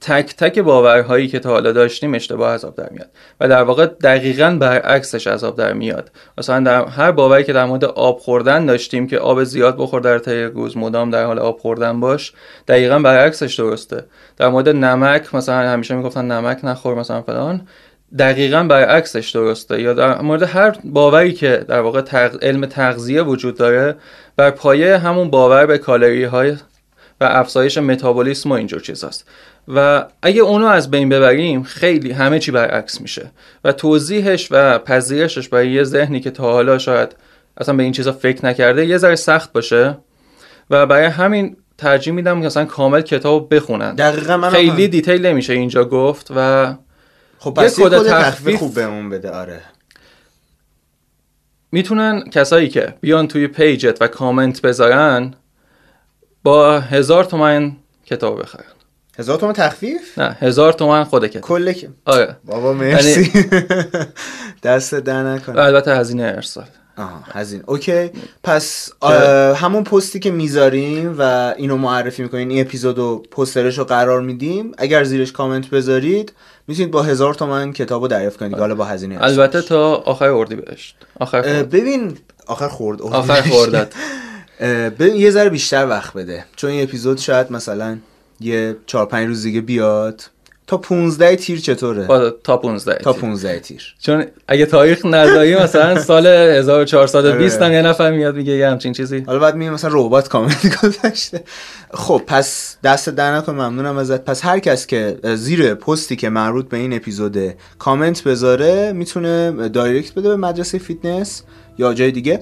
تک تک باورهایی که تا حالا داشتیم اشتباه عذاب در میاد. و در واقع دقیقا برعکسش عذاب در میاد. مثلا در هر باوری که در مورد آب خوردن داشتیم که آب زیاد بخور در طی روز مدام در حال آب خوردن باش دقیقا برعکسش درسته. در مورد نمک مثلا همیشه می‌گفتن نمک نخور مثلا فلان. دقیقا برعکسش درسته. یا در مورد هر باوری که در واقع علم تغذیه وجود داره بر پایه همون باور به کالری های و افزایش متابولیسم و اینجور چیزاست. و اگه اونو از بین ببریم خیلی همه چی برعکس میشه. و توضیحش و پذیرشش برای یه ذهنی که تا حالا شاید اصلا به این چیزا فکر نکرده یه ذره سخت باشه. و برای همین ترجیح میدم که مثلا کامل کتاب بخونن. دقیقا من خیلی detail نمیشه اینجا گفت و خب پس یه کد تخفیف خوب بهمون بده آره. می‌تونن کسایی که بیان توی page ت و کامنت بذارن با هزار تومن کتاب بخرن. هزار تومن تخفیف؟ نه هزار تومن خود کتاب کل آره. بابا مرسی. دستت درد نکنه. البته هزینه ارسال. آها هزینه. اوکی. پس همون پستی که می‌ذاریم و اینو معرفی می‌کنین این اپیزودو پسترش رو قرار میدیم. اگر زیرش کامنت بذارید می‌تونید با هزار تومن کتاب رو دریافت کنید. حالا با هزینه البته تا آخر اردی بهشت آخر ببین آخر خورد آخر خوردت. ببین یه ذره بیشتر وقت بده. چون این اپیزود شاید مثلا یه چهار پنج روز دیگه بیاد. تا 15 تیر چطوره؟ تا 15 تا 15 تیر. چون اگه تاریخ نداری مثلا سال 1420 هم یه نفر میاد میگه یه همچین چیزی. حالا بعد میگه مثلا ربات کامنت گذاشته. خب پس دستت درد نکنه ممنونم ازت. پس هر کس که زیر پستی که مربوط به این اپیزود کامنت بذاره می‌تونه دایرکت بده به مدرسه فیتنس یا جای دیگه.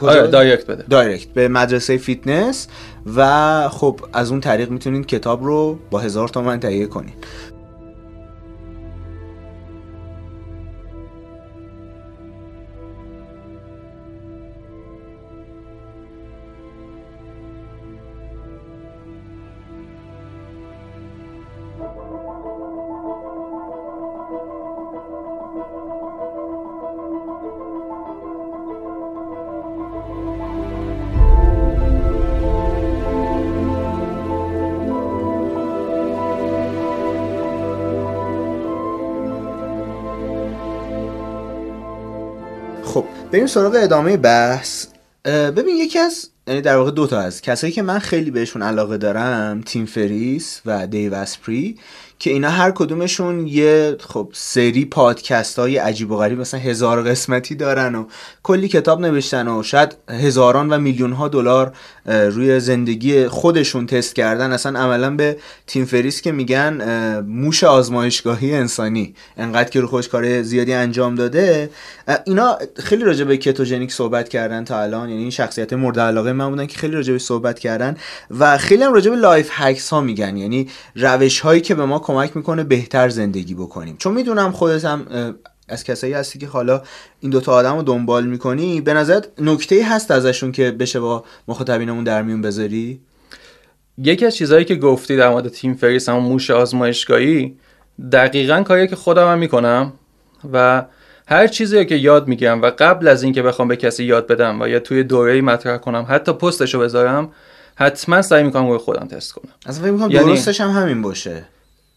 آره دایرکت بده. دایرکت. به مدرسه فیتنس. و خب از اون طریق می‌تونید کتاب رو با هزار تومن تهیه کنید. سراغ ادامه بحث ببین یکی از یعنی در واقع دوتا از کسایی که من خیلی بهشون علاقه دارم تیم فریس و دیو اسپری که اینا هر کدومشون یه خب سری پادکست های عجیب و غریب مثلا هزار قسمتی دارن و کلی کتاب نوشتن و شاید هزاران و میلیون ها دلار روی زندگی خودشون تست کردن. اصلا عملا به تیم فریس که میگن موش آزمایشگاهی انسانی. انقدر که رو خودش کار زیادی انجام داده. اینا خیلی راجع به کتوژنیک صحبت کردن تا الان. یعنی این شخصیت مورد علاقه من بودن که خیلی راجع به صحبت کردن. و خیلی هم راجع به life hacks ها میگن. یعنی روش هایی که به ما کمک می‌کنه بهتر زندگی بکنیم. چون می‌دونم خودت هم از کسایی هستی که حالا این دوتا آدم رو دنبال می‌کنی به نظرت نکته‌ای هست ازشون که بشه با مخاطبینمون در میون بذاری؟ یکی از چیزهایی که گفتی در مورد تیم فریس همون موش آزمایشگاهی دقیقا کاری که خودم هم می‌کنم و هر چیزی که یاد می‌گیرم و قبل از اینکه بخوام به کسی یاد بدم و یا توی دوره مطرح کنم حتی پستشو بذارم حتما سعی می‌کنم روی خودم تست کنم. از فکر می‌کنم یعنی... درستش هم همین باشه.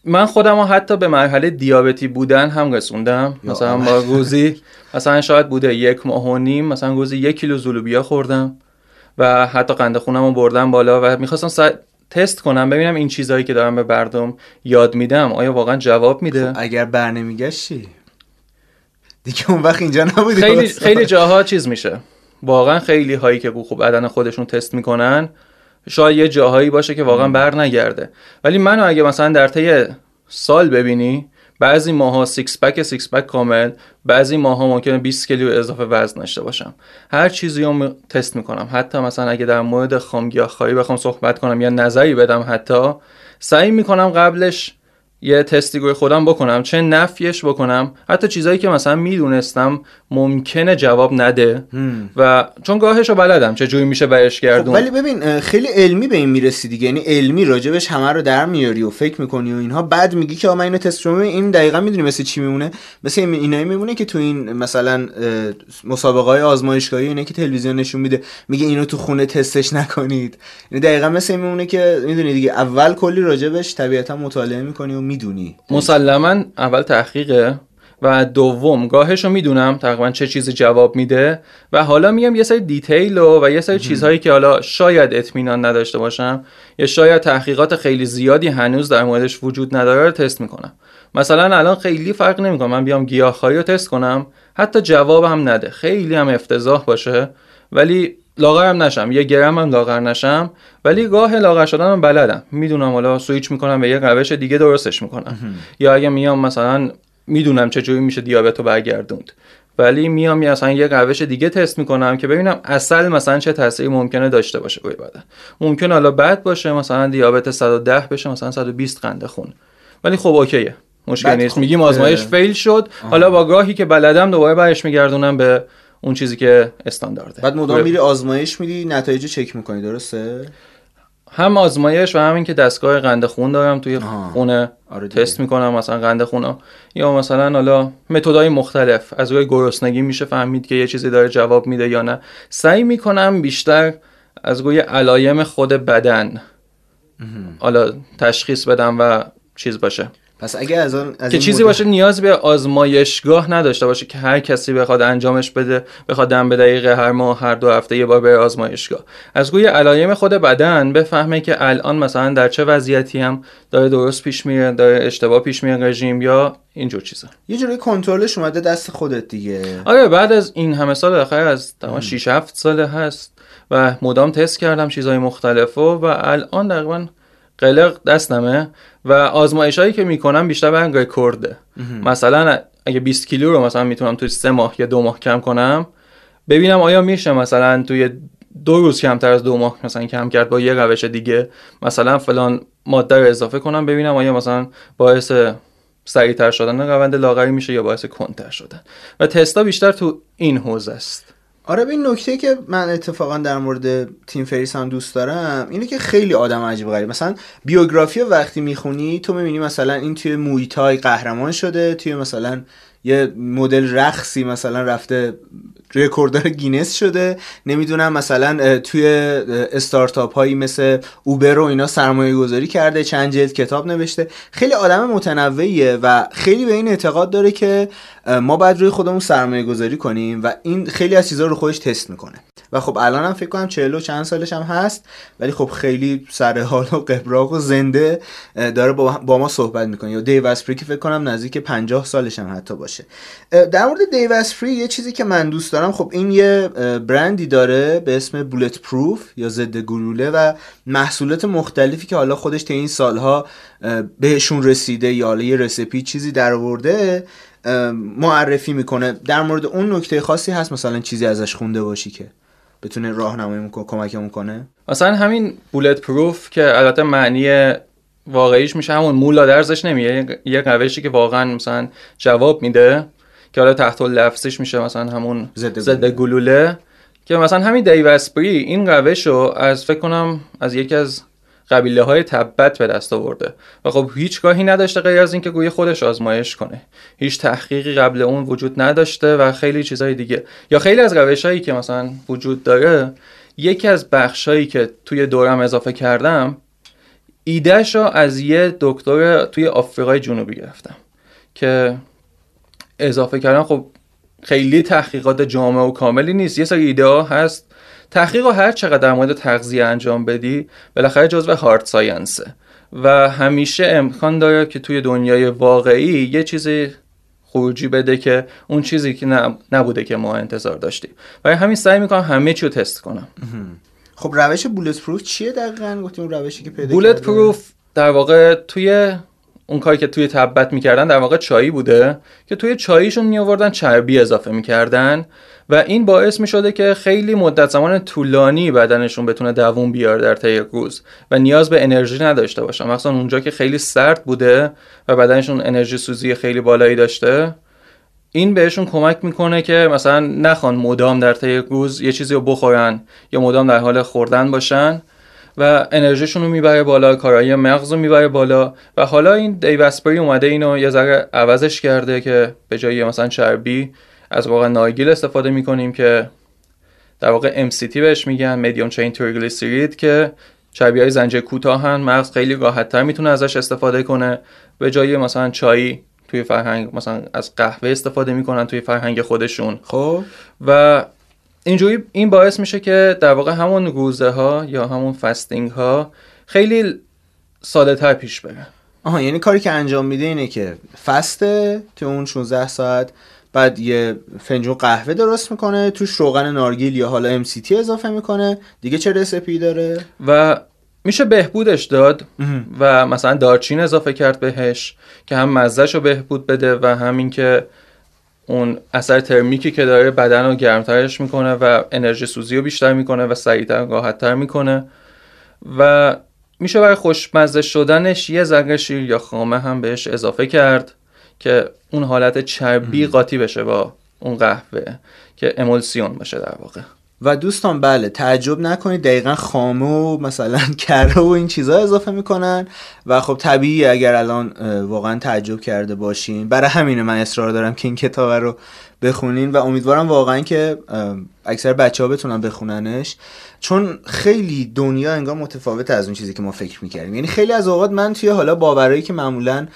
من خودم حتی به مرحله دیابتی بودن هم رسوندم. مثلا با روزی مثلا شاید بوده یک ماه و نیم مثلا روزی یک کیلو زولوبیا خوردم و حتی قند خونم رو بردم بالا و می‌خواستم تست کنم ببینم این چیزهایی که دارم به مردم یاد میدم. آیا واقعا جواب میده؟ خب اگر برنمیگشت چی دیگه اون وقت اینجا نبودی خیلی خیلی جاها چیز میشه. واقعا خیلی هایی که خب بدن خودشون تست می‌کنن شاید یه جاهایی باشه که واقعا بر نگرده. ولی منو اگه مثلا در طی سال ببینی بعضی ماه‌ها six pack، six pack کامل بعضی ماه‌ها ممکنه 20 کیلو اضافه وزن داشته باشم. هر چیزی رو تست می‌کنم. حتی مثلا اگه در مورد خام گیاه‌خواری بخوام صحبت کنم یا نظری بدم حتی سعی می‌کنم قبلش یه تستی روی خودم بکنم چه نفیش بکنم. حتی چیزایی که مثلا می‌دونستم ممکنه جواب نده. و چون گاهش رو بلدم چه جوری میشه برش گردون. خب ولی ببین خیلی علمی به این می‌رسی دیگه. یعنی علمی راجبش همه رو در میاری و فکر می‌کنی و اینها. بعد میگی که من اینو تست رو این دقیقا می‌دونی مثل چی میمونه. مثل اینایی میمونه که تو این مثلا مسابقه های آزمایشگاهی اینه که تلویزیون نشون میده. میگه اینو تو خونه تستش نکنید. یعنی دقیقا مثل میمونه که می‌دونی دیگه اول کلی راجبش طبیعتا مطالعه می‌کنی و می‌دونی. مسلما اول تحقیقه و دوم گاهش رو می‌دونم تقریبا چه چیزی جواب میده و حالا میگم یه سری دیتیل و, و یه سری چیزهایی که حالا شاید اطمینان نداشته باشم یا شاید تحقیقات خیلی زیادی هنوز در موردش وجود نداره رو تست می‌کنم. مثلا الان خیلی فرق نمی‌کنه. من بیام گیاهخواری رو تست کنم حتی جواب هم نده. خیلی هم افتضاح باشه. ولی لاغرم نشم. یه گرم هم لاغر نشم ولی گاه لاغر شدنم بلدم. می‌دونم حالا سویچ می‌کنم به یه روش دیگه درستش می‌کنم. یا اگه میام مثلا می‌دونم چجوری میشه دیابت رو برگردوند. ولی میام مثلا یه روش دیگه تست می‌کنم که ببینم اصل مثلا چه تاثیری ممکنه داشته باشه. روی بدن ممکن حالا بد باشه مثلا دیابت 110 بشه مثلا 120 قند خون. ولی خب اوکیه. مشکل نیست. خب. میگیم آزمایش فیل شد. حالا با گاهی که بلدم دوباره برش میگردونم به اون چیزی که استاندارده. بعد مدام میری آزمایش میدی نتایج چک می‌کنی درسته؟ هم آزمایش و همین که دستگاه قند خون دارم توی خونه آره تست می‌کنم مثلا قند خون یا مثلا حالا متدای مختلف از روی گرسنگی میشه فهمید که یه چیزی داره جواب میده یا نه. سعی می‌کنم بیشتر از روی علایم خود بدن حالا تشخیص بدم و چیز باشه. پس اگه از آن که چیزی باشه نیاز به آزمایشگاه نداشته باشه که هر کسی بخواد انجامش بده بخواد دم به دقیقه هر ماه هر دو هفته یه بار به آزمایشگاه. از روی علایم خود بدن بفهمه که الان مثلا در چه وضعیتی هم داره درست پیش میره داره اشتباه پیش میره رژیم یا اینجور چیزا. یه جوری کنترلش اومده دست خودت دیگه. آره بعد از این همه سال آخر از تمام 6 7 سال هست و مدام تست کردم چیزهای مختلف و, و الان تقریبا قلق دستمه و آزمایش هایی که می‌کنم بیشتر بر رکورده مثلا اگه 20 کیلو رو مثلا می‌تونم توی سه ماه یا دو ماه کم کنم ببینم آیا میشه مثلا توی دو روز کمتر از دو ماه مثلا کم کرد با یه روش دیگه. مثلا فلان ماده رو اضافه کنم ببینم آیا مثلا باعث سریعتر شدن روند لاغری میشه یا باعث کنتر شدن. و تستا بیشتر تو این حوزه است. آره این نکته که من اتفاقا در مورد تیم فریس هم دوست دارم اینه که خیلی آدم عجیب غریب. مثلا بیوگرافی وقتی می‌خونی تو می‌بینی مثلا این توی موی تای قهرمان شده توی مثلا یه مدل رقصی مثلا رفته رکورددار گینس شده. نمی‌دونم مثلا توی استارتاپ هایی مثل اوبر و اینا سرمایه گذاری کرده چند جلد کتاب نوشته. خیلی آدم متنوعیه و خیلی به این اعتقاد داره که ما باید روی خودمون سرمایه گذاری کنیم و این خیلی از چیزها رو خودش تست می‌کنه. و خب الان هم فکر کنم چهل و چند سالش هم هست ولی خب خیلی سر حال و قبراق و زنده داره با ما صحبت می‌کنه. یا دیو اسپری که فکر کنم نزدیک 50 سالش هم حتی باشه. در مورد دیو اسپری یه چیزی که من دوست دارم خب این یه برندی داره به اسم بولت پروف یا ضد گلوله و محصولات مختلفی که حالا خودش تا این سالها بهشون رسیده یا حالا یه رسیپی چیزی در آورده معرفی می‌کنه. در مورد اون نکته خاصی هست مثلا چیزی ازش خونده باشی که بتونه راهنمایی کمکمون کنه. مثلا همین بولت پروف که البته معنی واقعیش میشه همون مولا درزش نمیه. یه روشی که واقعا مثلا جواب میده. که حالا تحت لفظش میشه مثلا همون ضد گلوله. که مثلا همین دیوسپری این روش رو از فکر کنم از یکی از قبیله های تبت به دست آورده. و خب هیچ گاهی نداشته غیر از اینکه گوی خودش آزمایش کنه. هیچ تحقیقی قبل اون وجود نداشته و خیلی چیزهای دیگه. یا خیلی از روش هایی که مثلا وجود داره یکی از بخشهایی که توی دورم اضافه کردم ایدهش رو از یه دکتر توی آفریقای جنوبی گرفتم. که اضافه کردن خب خیلی تحقیقات جامع و کاملی نیست. یه سری ایده هست. تحقیق رو هر چقدر در مورد تغذیه انجام بدی بالاخره جزو هارد ساینسه و همیشه امکان داره که توی دنیای واقعی یه چیزی خروجی بده که اون چیزی که نبوده که ما انتظار داشتیم. برای همین سعی می‌کنم همه چی رو تست کنم. خب روش بولت پروف چیه دقیقا؟ گفتیم روشی که پیدا بولت پروف در واقع توی اون کاری که توی تبت می‌کردن در واقع چایی بوده که توی چاییشون میآوردن چربی اضافه می‌کردن و این باعث می شده که خیلی مدت زمان طولانی بدنشون بتونه دووم بیاره در طی روز و نیاز به انرژی نداشته باشن. مثلا اونجا که خیلی سرد بوده و بدنشون انرژی سوزی خیلی بالایی داشته این بهشون کمک می‌کنه که مثلا نخوان مدام در طی روز یه چیزی رو بخورن یا مدام در حال خوردن باشن و انرژیشون رو می‌بره بالا کارایی مغز رو می‌بره بالا. و حالا این دیوسپری اومده اینو یه ذره عوضش کرده که به جای مثلا چربی از واقع نارگیل استفاده می‌کنیم که در واقع MCT بهش میگن مدیوم چین تریگلیسیرید که چربی های زنجیره کوتاهن مغز خیلی راحت تر می‌تونه ازش استفاده کنه. به جای مثلا چای توی فرهنگ مثلا از قهوه استفاده می‌کنن توی فرهنگ خودشون. خب. و اینجوری این باعث میشه که در واقع همون روزه ها یا همون فستینگ ها خیلی ساده تر پیش بره. آها یعنی کاری که انجام میده اینه که فسته تو اون 16 ساعت بعد یه فنجون قهوه درست می‌کنه توش روغن نارگیل یا حالا MCT اضافه می‌کنه دیگه چه رسپی داره؟ و میشه بهبودش داد و مثلا دارچین اضافه کرد بهش که هم مزهش رو بهبود بده و همین که اون اثر ترمیکی که داره بدن رو گرمترش می‌کنه و انرژی سوزی رو بیشتر می‌کنه و سریعتر راحتتر می‌کنه. و میشه برای خوشمزه شدنش یه ذره شیر یا خامه هم بهش اضافه کرد که اون حالت چربی قاطی بشه با اون قهوه که امولسیون باشه در واقع. و دوستان بله تعجب نکنید دقیقا خامه و مثلا کره و این چیزها اضافه می‌کنن. و خب طبیعی اگر الان واقعا تعجب کرده باشین. برای همینه من اصرار دارم که این کتاب رو بخونین و امیدوارم واقعا که اکثر بچه ها بتونن بخوننش. چون خیلی دنیا انگار متفاوت از اون چیزی که ما فکر می‌کردیم. یعنی خیلی از اوقات من توی حالا باورایی که معمولا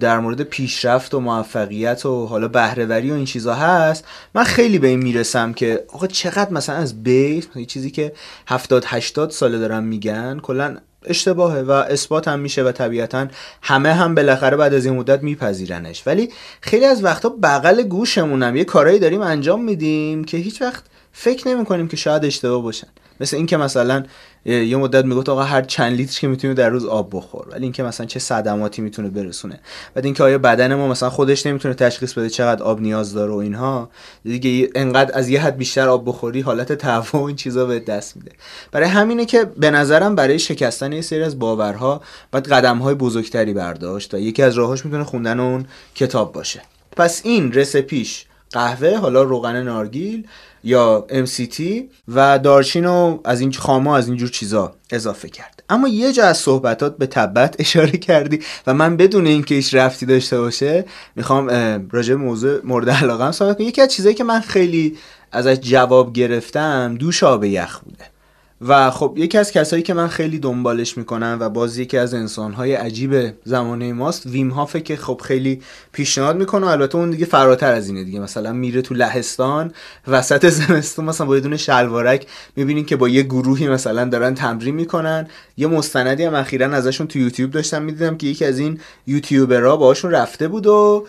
در مورد پیشرفت و موفقیت و حالا بهرهوری و این چیزا هست من خیلی به این می‌رسم که آقا چقدر مثلا از بیس یه چیزی که 70 80 ساله دارن میگن کلا اشتباهه و اثبات هم میشه و طبیعتا همه هم بالاخره بعد از این مدت میپذیرنش. ولی خیلی از وقتا بغل گوشمونم یه کارایی داریم انجام میدیم که هیچ وقت فکر نمی کنیم که شاید اشتباه باشن. مثل اینکه مثلا یه مدت می‌گفت آقا هر چند لیتر که می‌تونی در روز آب بخور. ولی اینکه مثلا چه صدماتی می‌تونه برسونه. بعد اینکه آیا بدن ما مثلا خودش نمی‌تونه تشخیص بده چقدر آب نیاز داره و اینها. دیگه انقدر از یه حد بیشتر آب بخوری حالت و این چیزا به دست میده. برای همینه که به نظرم برای شکستن یه سری از باورها باید قدم های بزرگتری برداشت و یکی از راهاش می‌تونه خوندن اون کتاب باشه. پس این رسپیش قهوه حالا روغن نارگیل یا MCT و دارچین و از این خامه از اینجور چیزا اضافه کرد. اما یه جا از صحبتات به تبت اشاره کردی و من بدون اینکه هیچ رفتی داشته باشه می‌خوام راجع موضوع مورد علاقه صحبت کنم. یکی از چیزایی که من خیلی ازش جواب گرفتم دوش آب یخ بوده. و خب یکی از کسایی که من خیلی دنبالش می‌کنم و باز یکی از انسانهای عجیب زمانه ماست ویم هافه که خب خیلی پیشنهاد می‌کنه البته اون دیگه فراتر از اینه دیگه. مثلا میره تو لهستان وسط زمستون مثلا با یه دونه شلوارک می‌بینین که با یه گروهی مثلا دارن تمرین می‌کنن. یه مستندی هم اخیرا ازشون تو یوتیوب داشتم می‌دیدم که یکی از این یوتیوبرها باهاشون رفته بود و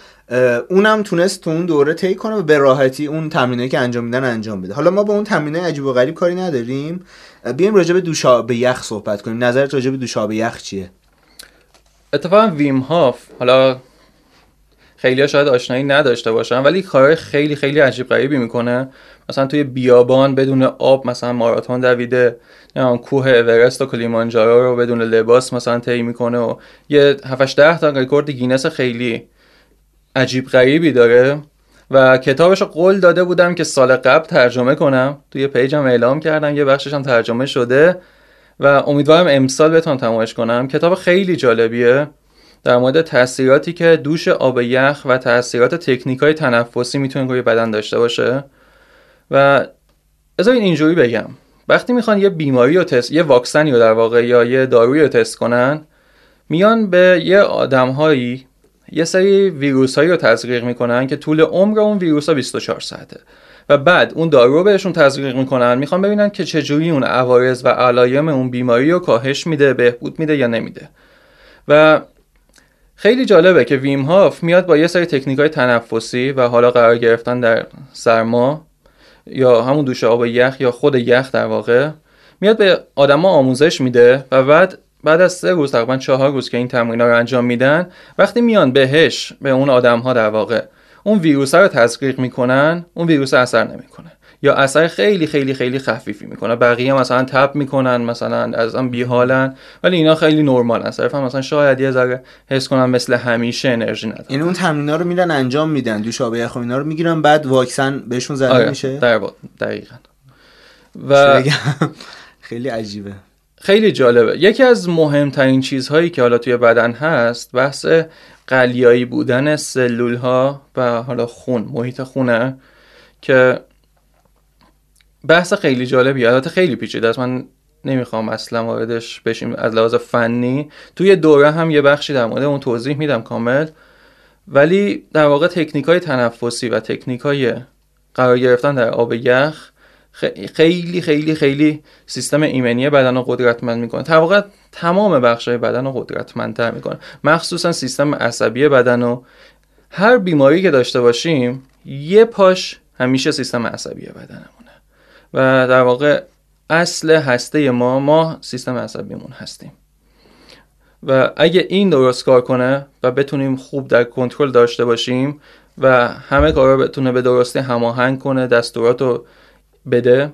اونم تونست تو اون دوره طی کنه و به راحتی اون تمرینایی که انجام میدن انجام بده. حالا ما با اون تمرینای عجیب و غریب کاری نداریم. بیایم راجع به دوشابه یخ صحبت کنیم. نظرت راجع به دوشابه یخ چیه؟ اتفاقا ویم هاف. حالا خیلی ها شاید آشنایی نداشته باشن ولی کارهای خیلی خیلی عجیب غریبی می‌کنه. مثلا توی بیابان بدون آب مثلا ماراتون دویده کوه اورست و کلیمانجارو رو بدون لباس مثلا طی می‌کنه و یه 7 10 تا رکورد گینس خیلی عجیب غریبی داره و کتابش قول داده بودم که سال قبل ترجمه کنم. توی پیجم اعلام کردم یه بخشش هم ترجمه شده و امیدوارم امسال بتونم تمایش کنم. کتاب خیلی جالبیه. در مورد تاثیراتی که دوش آب یخ و تاثیرات تکنیک های تنفسی می‌تونه روی بدن داشته باشه. و این اینجوری بگم. وقتی می‌خوان یه بیماری رو تست یه واکسنی رو در واقع یا یه دارویی رو تست کنن میان به یه آدمهایی یه سری ویروس هایی رو تزریق می‌کنن که طول عمر اون ویروس ها 24 ساعته. و بعد اون دارو رو بهشون تزریق می‌کنن می‌خوان ببینن که چجوری اون عوارض و علایم اون بیماری رو کاهش میده بهبود میده یا نمیده. و خیلی جالبه که ویم هاف میاد با یه سری تکنیک های تنفسی و حالا قرار گرفتن در سرما یا همون دوش آب یخ یا خود یخ در واقع میاد به آدما آموزش میده و بعد بعد از سه روز تقریبا چهار روز که این تمرین رو انجام میدن وقتی میان بهش به اون آدم ها در واقع اون ویروس رو تزریق می‌کنن اون ویروس اثر نمی‌کنه. یا اثر خیلی خیلی خیلی خفیفی می‌کنه. بقیه مثلا تب می‌کنن مثلا از آن بیحالن ولی اینا خیلی نرمالن صرفا مثلا شاید یه ذره حس کنن مثل همیشه انرژی ندارن این اون تمرینا رو میرن انجام میدن دوشابه یخ اینا رو می‌گیرن بعد واکسن بهشون زده آره، میشه؟ در دقیقا. و خیلی عجیبه. خیلی جالبه. یکی از مهمترین چیزهایی که حالا توی بدن هست بحث قلیایی بودن سلول ها و حالا خون محیط خونه که بحث خیلی جالبی البته خیلی پیچیده است. من نمی‌خوام اصلا واردش بشیم از لحاظ فنی. توی دوره هم یه بخشی در مورد اون توضیح میدم کامل. ولی در واقع تکنیک های تنفسی و تکنیک های قرار گرفتن در آب یخ خیلی خیلی خیلی سیستم ایمنی بدن رو قدرتمند می‌کنه. واقع تمام بخش های بدن رو قدرتمندتر می‌کنه. مخصوصا سیستم عصبی بدن و هر بیماری که داشته باشیم یه پاش همیشه سیستم عصبی بدنمونه. و در واقع اصل هسته ما ما سیستم عصبیمون هستیم. و اگه این درست کار کنه و بتونیم خوب در کنترل داشته باشیم و همه کارا بتونه به درستی هماهنگ کنه دستورات رو بده.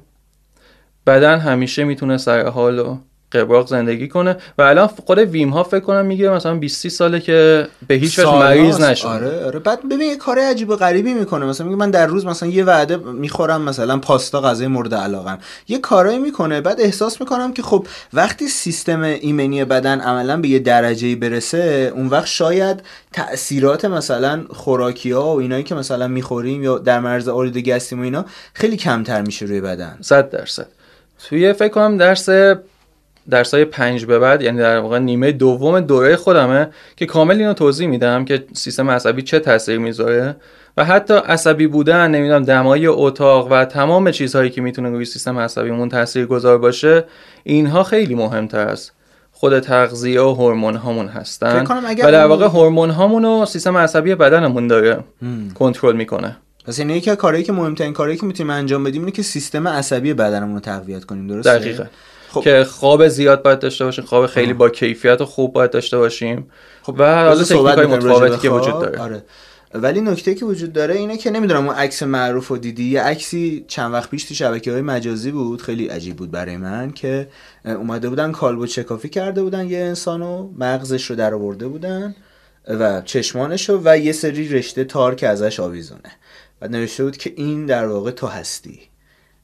بدن همیشه می‌تونه سر حال و قبراق زندگی کنه. و الان خود ویم ها فکر کنم میگه مثلا 20 ساله که به هیچ وجه مریض نشه آره آره. بعد ببین یه کار عجیب و غریبی می‌کنه. مثلا میگه من در روز مثلا یه وعده می‌خورم مثلا پاستا غذای مورد علاقم. یه کارایی می‌کنه. بعد احساس می‌کنم که خب وقتی سیستم ایمنی بدن عملا به یه درجه برسه اون وقت شاید تاثیرات مثلا خوراکی ها و اینایی که مثلا می‌خوریم یا در مرز آلودگی هستیم و اینا خیلی کمتر میشه روی بدن. 100 درصد. توی فکر کنم درس درسای پنج به بعد یعنی در واقع نیمه دوم دوره خودمه که کامل اینو توضیح میدم که سیستم عصبی چه تاثیر می‌ذاره و حتی عصبی بودن نمی‌دونم دمای اتاق و تمام چیزهایی که می‌تونه روی سیستم عصبیمون تاثیر گذار باشه اینها خیلی مهمتر است خود تغذیه و هورمون هامون هستن و در واقع هورمون هامون و سیستم عصبی بدنمون داره کنترل می‌کنه. پس این یکی از کارهایی که مهمترین کارهایی که می‌تونیم انجام بدیم اینه که سیستم عصبی بدنمون رو تقویت کنیم درسته؟ دقیقاً. خب. که خواب زیاد باید داشته باشیم خواب خیلی با کیفیت و خوب باید داشته باشیم. خب و حالا تکنیکای متفاوتی که وجود داره. آره. ولی نکته که وجود داره اینه که نمی‌دونم اون عکس معروف و دیدی؟ یه عکسی چند وقت پیش تو شبکه های مجازی بود خیلی عجیب بود برای من که اومده بودن کالبو چکافی کرده بودن یه انسانو مغزش رو در آورده بودن و چشمانشو و یه سری رشته تار که ازش آویزونه. و نوشته بود که این در واقع تو هستی.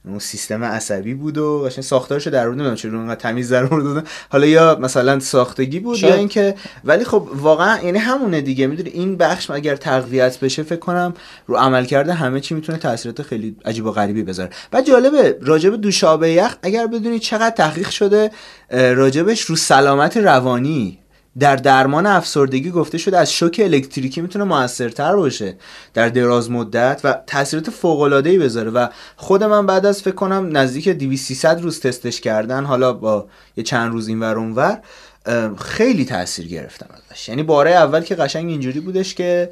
اون سیستم عصبی بود و قشنگ ساختارش در رو نمی‌دونم چرا اونقدر تمیز در دادن. حالا یا مثلا ساختگی بود شاید. یا اینکه ولی خب واقعا یعنی همونه دیگه. می‌دونی این بخش اگر تقویت بشه فکر کنم رو عمل کرده همه چی می‌تونه تاثیرات خیلی عجیب و غریبی بذاره. بعد جالبه راجب دوشابه یخ اگر بدونی چقدر تحقیق شده راجبش رو سلامت روانی در درمان افسردگی گفته شده از شوک الکتریکی می‌تونه موثرتر باشه در دراز مدت و تاثیرات فوق العاده ای بذاره و خود من بعد از فکر کنم نزدیک 200 روز تستش کردن حالا با یه چند روز اینور اونور خیلی تاثیر گرفتم ازش. یعنی باره اول که قشنگ اینجوری بودش که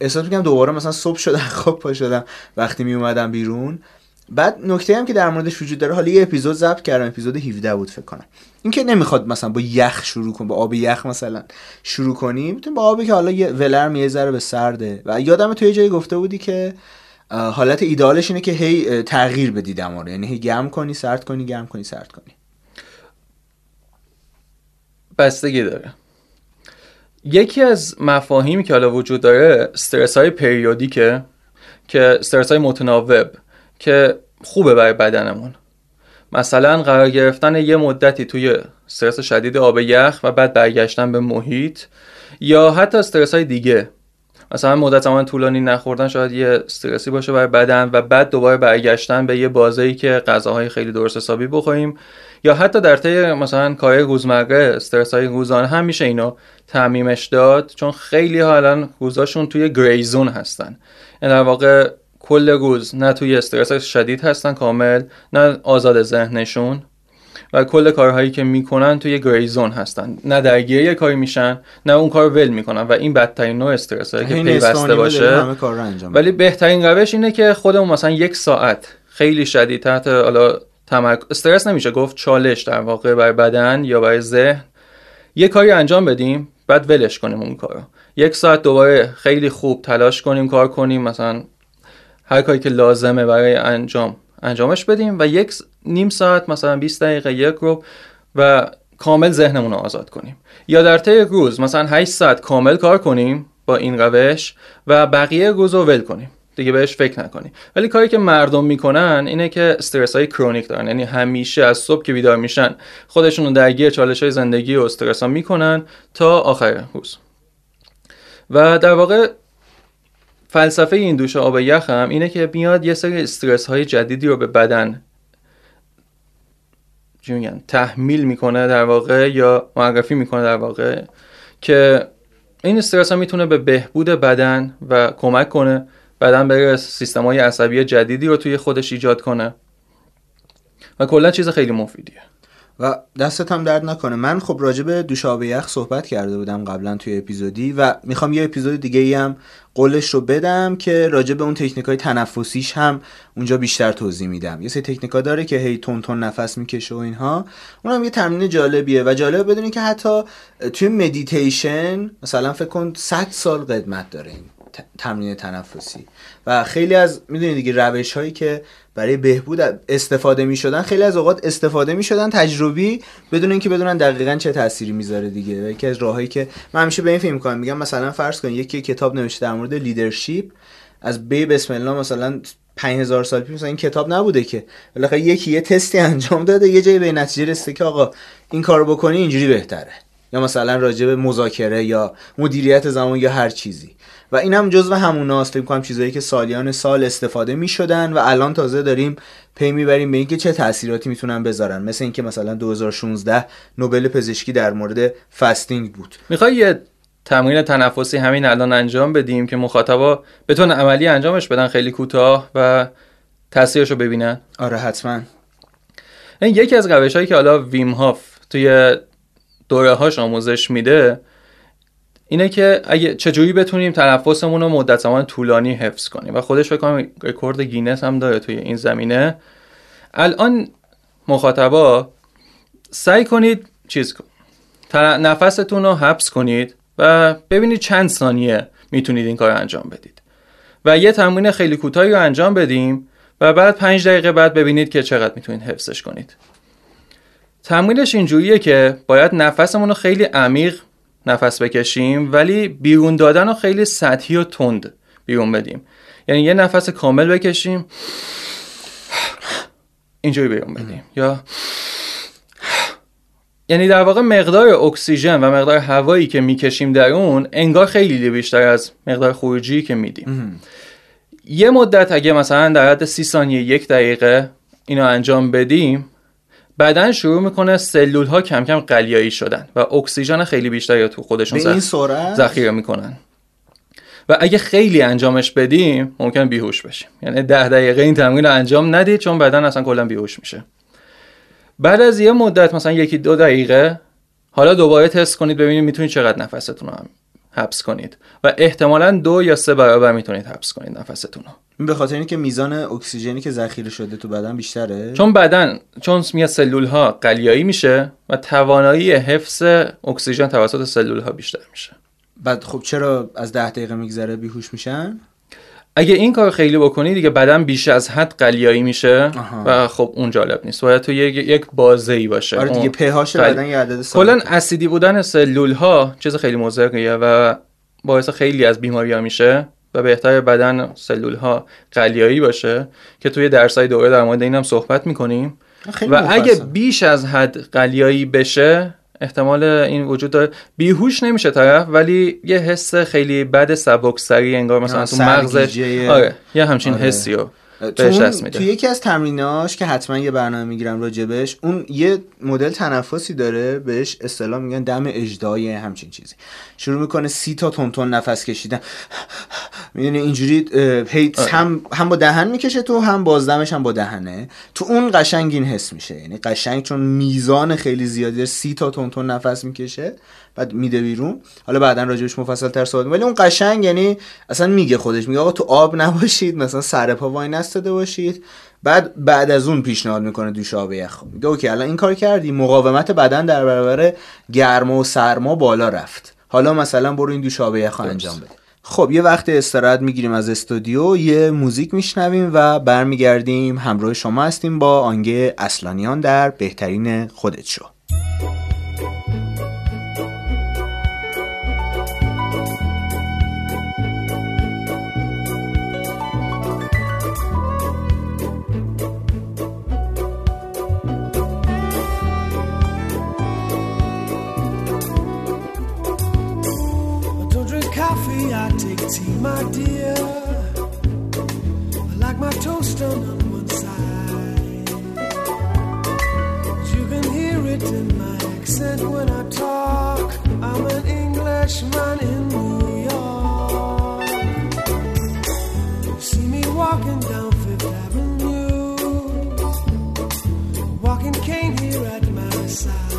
احساس می‌کنم دوباره مثلا صبح شدم خواب پا شدم وقتی می اومدم بیرون بعد نکته هم که در موردش وجود داره حالا یه اپیزود ضبط کردم اپیزود 17 بود فکر کنم. اینکه نمی‌خواد مثلا با یخ شروع کن با آب یخ مثلا شروع کنی می‌تونی با آبی که حالا یه ولرم یه ذره به سرده. و یادم تو یه جایی گفته بودی که حالت ایدالش اینه که هی تغییر بدی دما رو یعنی هی گرم کنی سرد کنی گرم کنی سرد کنی. بستگی داره. یکی از مفاهیمی که حالا وجود داره استرس های پریودیکه که استرس های متناوب. که خوبه برای بدنمون. مثلا قرار گرفتن یه مدتی توی استرس شدید آب یخ و بعد برگشتن به محیط یا حتی استرس های دیگه. مثلا مدت زمان طولانی نخوردن شاید یه استرسی باشه برای بدن و بعد دوباره برگشتن به یه بازه که غذاهای خیلی درست حسابی بخوریم. یا حتی در طی مثلا کار روزمره استرس های روزانه هم میشه اینو تعمیمش داد چون خیلی حالا روزاشون توی گریزون هستن. این در واقع کل روز نه توی استرس شدید هستن کامل نه آزاد ذهنشون و کل کارهایی که می‌کنن توی گریزون هستن. نه درگیر یه کاری میشن نه اون کار ول می‌کنن و این بدترین نوع استرس که پیوسته باشه. ولی بهترین روش اینه که خودمون مثلا یک ساعت خیلی شدید تحت حالا تمرک... استرس نمیشه گفت چالش در واقع برای بدن یا برای ذهن. یه کاری انجام بدیم بعد ولش کنیم اون کارو. یک ساعت دوباره خیلی خوب تلاش کنیم کار کنیم مثلا هر کاری که لازمه برای انجام انجامش بدیم و یک نیم ساعت مثلا 20 دقیقه یک رو و کامل ذهنمون رو آزاد کنیم. یا در طی روز مثلا 8 ساعت کامل کار کنیم با این روش و بقیه روز رو ول کنیم. دیگه بهش فکر نکنیم. ولی کاری که مردم می‌کنن اینه که استرس های کرونیک دارن. یعنی همیشه از صبح که بیدار میشن خودشون رو درگیر چالش های زندگی و استرس ها می‌کنن تا آخر روز. و در واقع فلسفه این دوش آب یخ هم اینه که میاد یه سری استرس های جدیدی رو به بدن تحمیل می‌کنه در واقع یا معرفی می‌کنه در واقع که این استرس ها می‌تونه به بهبود بدن و کمک کنه بدن بره سیستم های عصبی جدیدی رو توی خودش ایجاد کنه. و کلا چیز خیلی مفیدیه. و دستت هم درد نکنه. من خب راجع به دوشاب یخ صحبت کرده بودم قبلا توی اپیزودی و می‌خوام یه اپیزود دیگه ای هم قولش رو بدم که راجع اون تکنیک های تنفسیش هم اونجا بیشتر توضیح میدم. یه سری تکنیک داره که هی تون تون نفس می‌کشه و اینها. اونم یه تمرین جالبیه و جالب بدونی که حتی توی مدیتیشن مثلا فکر کن 100 سال قدمت داره این تمرین تنفسی. و خیلی از می‌دونید دیگه روش هایی که برای بهبود استفاده می شدن خیلی از اوقات استفاده می شدن تجربی بدون اینکه بدونن دقیقا چه تأثیری می‌ذاره دیگه. یکی از راههایی که من همیشه به این فکر می‌کنم میگم مثلا فرض کن یکی کتاب نوشته در مورد لیدرشپ از بی بسم الله مثلا 5000 سال پیش مثلا این کتاب نبوده که بالاخره یکی یه تستی انجام داده یه جایی به نتیجه رسیده که آقا این کارو بکنی اینجوری بهتره. یا مثلا راجع به مذاکره یا مدیریت زمان یا هر چیزی. و این هم جزو هموناست. فکر کنم چیزایی که سالیان سال استفاده می شدن و الان تازه داریم پی می‌بریم به اینکه چه تاثیراتی می‌تونن بذارن. مثل اینکه مثلا 2016 نوبل پزشکی در مورد فستینگ بود. می‌خوای یه تمرین تنفسی همین الان انجام بدیم که مخاطبا بتونن عملی انجامش بدن خیلی کوتاه و تاثیرش رو ببینن؟ آره حتما. این یکی از روش هایی که حالا ویم هاف توی دوره هاش آموزش میده اینه که اگه چجوری بتونیم تنفسمون رو مدت زمان طولانی حفظ کنیم. و خودش فکر کنم رکورد گینس هم داره توی این زمینه. الان مخاطبا سعی کنید چیز کنید. نفستون رو حبس کنید و ببینید چند ثانیه می‌تونید این کار رو انجام بدید. و یه تمرین خیلی کوتاهی رو انجام بدیم و بعد پنج دقیقه بعد ببینید که چقدر می‌تونید حفظش کنید. تمرینش اینجوریه که باید نفسمون رو خیلی عمیق نفس بکشیم ولی بیرون دادن رو خیلی سطحی و تند بیرون بدیم. یعنی یه نفس کامل بکشیم اینجوری بیرون بدیم. یا یعنی در واقع مقدار اکسیژن و مقدار هوایی که می‌کشیم در اون انگار خیلی بیشتر از مقدار خروجی که میدیم. یه مدت اگه مثلا در حد سی ثانیه یک دقیقه اینو انجام بدیم بدن شروع می‌کنه سلول ها کم کم قلیایی شدن و اکسیژن خیلی بیشتری تو خودشون به این ذخیره می‌کنن. و اگه خیلی انجامش بدیم ممکن بیهوش بشیم. یعنی ده دقیقه این تمرین رو انجام ندید چون بدن اصلا کلا بیهوش میشه. بعد از یه مدت مثلا یکی دو دقیقه حالا دوباره تست کنید ببینید می‌تونید چقدر نفستون رو حبس کنید. و احتمالا دو یا سه برابر می‌تونید حبس کنید نفستون رو. این به خاطر اینکه میزان اکسیژنی که ذخیره شده تو بدن بیشتره؟ چون بدن چون میاد سلول ها قلیایی میشه و توانایی حفظ اکسیژن توسط سلول ها بیشتر میشه. بعد خب چرا از ده دقیقه میگذره بیهوش میشن؟ اگه این کار خیلی بکنی دیگه بدن بیش از حد قلیایی میشه و خب اون جالب نیست. باید تو یک یک بازه ای باشه. آره دیگه پهاش بدن یه عدد کلا اسیدی بودن سلول ها چیز خیلی مضریه و باعث خیلی از بیماری ها میشه و بهتر بدن سلول ها قلیایی باشه که توی درسای دوره در مورد اینم صحبت می‌کنیم. و اگه بیش از حد قلیایی بشه احتمال این وجود داره. بیهوش نمیشه طرف ولی یه حس خیلی بد سبکسری انگار مثلا تو مغزش. آره یه همچین آره. حسی رو. بهش دست میده. تو یکی از تمریناش که حتما یه برنامه می‌گیرم راجبش اون یه مدل تنفسی داره بهش اصطلاح میگن دم اجدای همچین چیزی. شروع می‌کنه سی تا تونتون نفس کشیدن. می‌دونی اینجوری هیت آره. هم هم با دهن می‌کشه تو هم بازدمش هم با دهنه. تو اون قشنگ این حس میشه. یعنی قشنگ چون میزان خیلی زیادی سی تا تونتون نفس می‌کشه. بعد میده بیرون. حالا بعدا راجبش مفصل تر صحبت ولی اون قشنگ یعنی اصلا میگه خودش میگه آقا تو آب نباشید مثلا سر پا وای نستاده باشید. بعد بعد از اون پیشنهاد می‌کنه دوش آب یخ میگه اوکی الان این کار کردی. مقاومت بدن در برابر گرما و سرما بالا رفت. حالا مثلا برو این دوشاب یخ انجام بده. خب یه وقت استراحت می‌گیریم از استودیو یه موزیک میشنویم و برمیگردیم. همراه شما هستیم با آنگه اصلانیان در بهترین خودت شو. tea, my dear. I like my toast on one side. You can hear it in my accent when I talk. I'm an Englishman in New York. See me walking down Fifth Avenue, walking cane here at my side.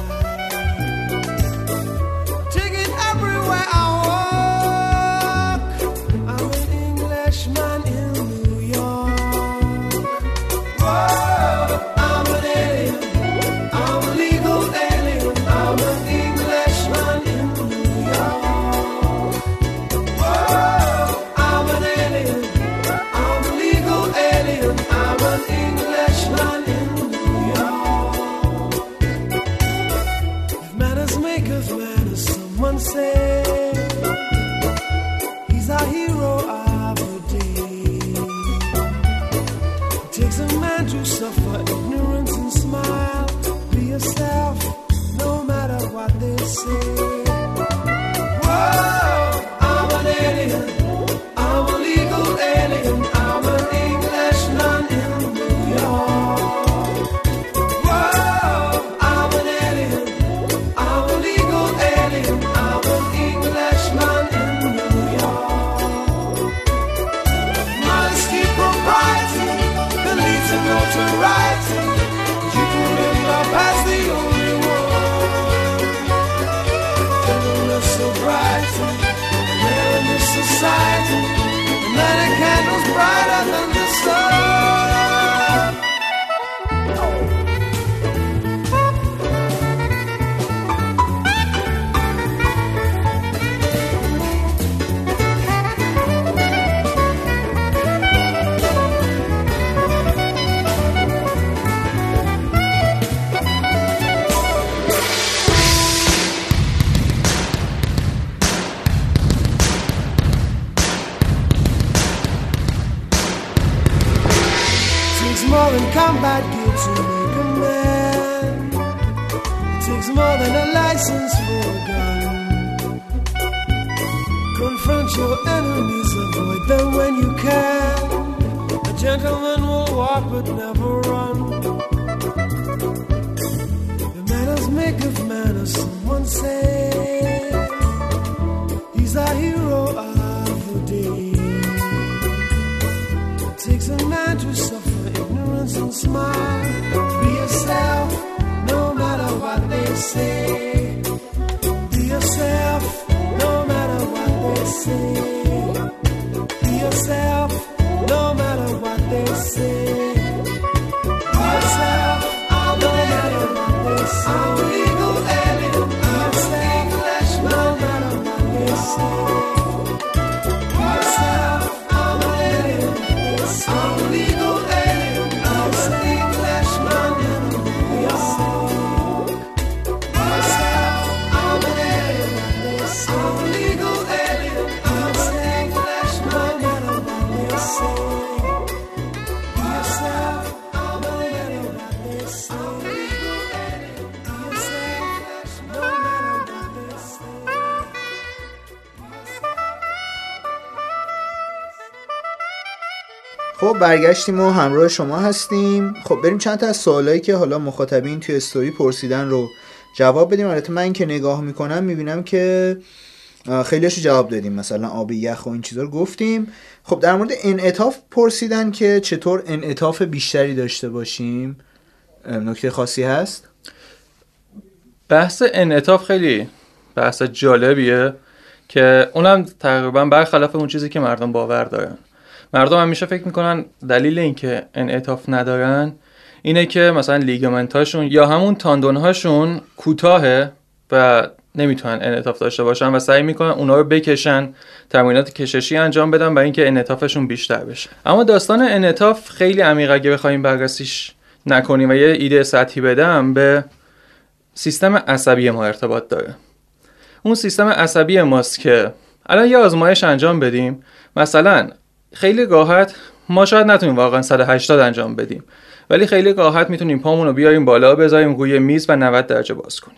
برگشتیم و همراه شما هستیم. خب بریم چند تا از سوالایی که حالا مخاطبین توی استوری پرسیدن رو جواب بدیم. البته من که نگاه می‌کنم می‌بینم که خیلیش جواب دادیم. مثلا آب یخ و این چیزا رو گفتیم. خب در مورد انعطاف پرسیدن که چطور انعطاف بیشتری داشته باشیم نکته خاصی هست؟ بحث انعطاف خیلی بحث جالبیه که اونم تقریبا برخلاف اون چیزی که مردم باور دارن. مردم همیشه فکر می‌کنن دلیل اینکه انعطاف ندارن اینه که مثلا لیگامنت هاشون یا همون تاندون هاشون کوتاهه و نمی‌تونن انعطاف داشته باشن و سعی می‌کنن اونا رو بکشن تمرینات کششی انجام بدن برای اینکه انعطافشون بیشتر بشه. اما داستان انعطاف خیلی عمیق اگه بخوایم بررسیش نکنیم و یه ایده سطحی بدم به سیستم عصبی ما ارتباط داره. اون سیستم عصبی ماست که الان یه آزمایش انجام بدیم. مثلا خیلی راحت ما شاید نتونیم واقعا 180 انجام بدیم ولی خیلی راحت می‌تونیم پامون رو بیاریم بالا بذاریم روی میز و 90 درجه باز کنیم.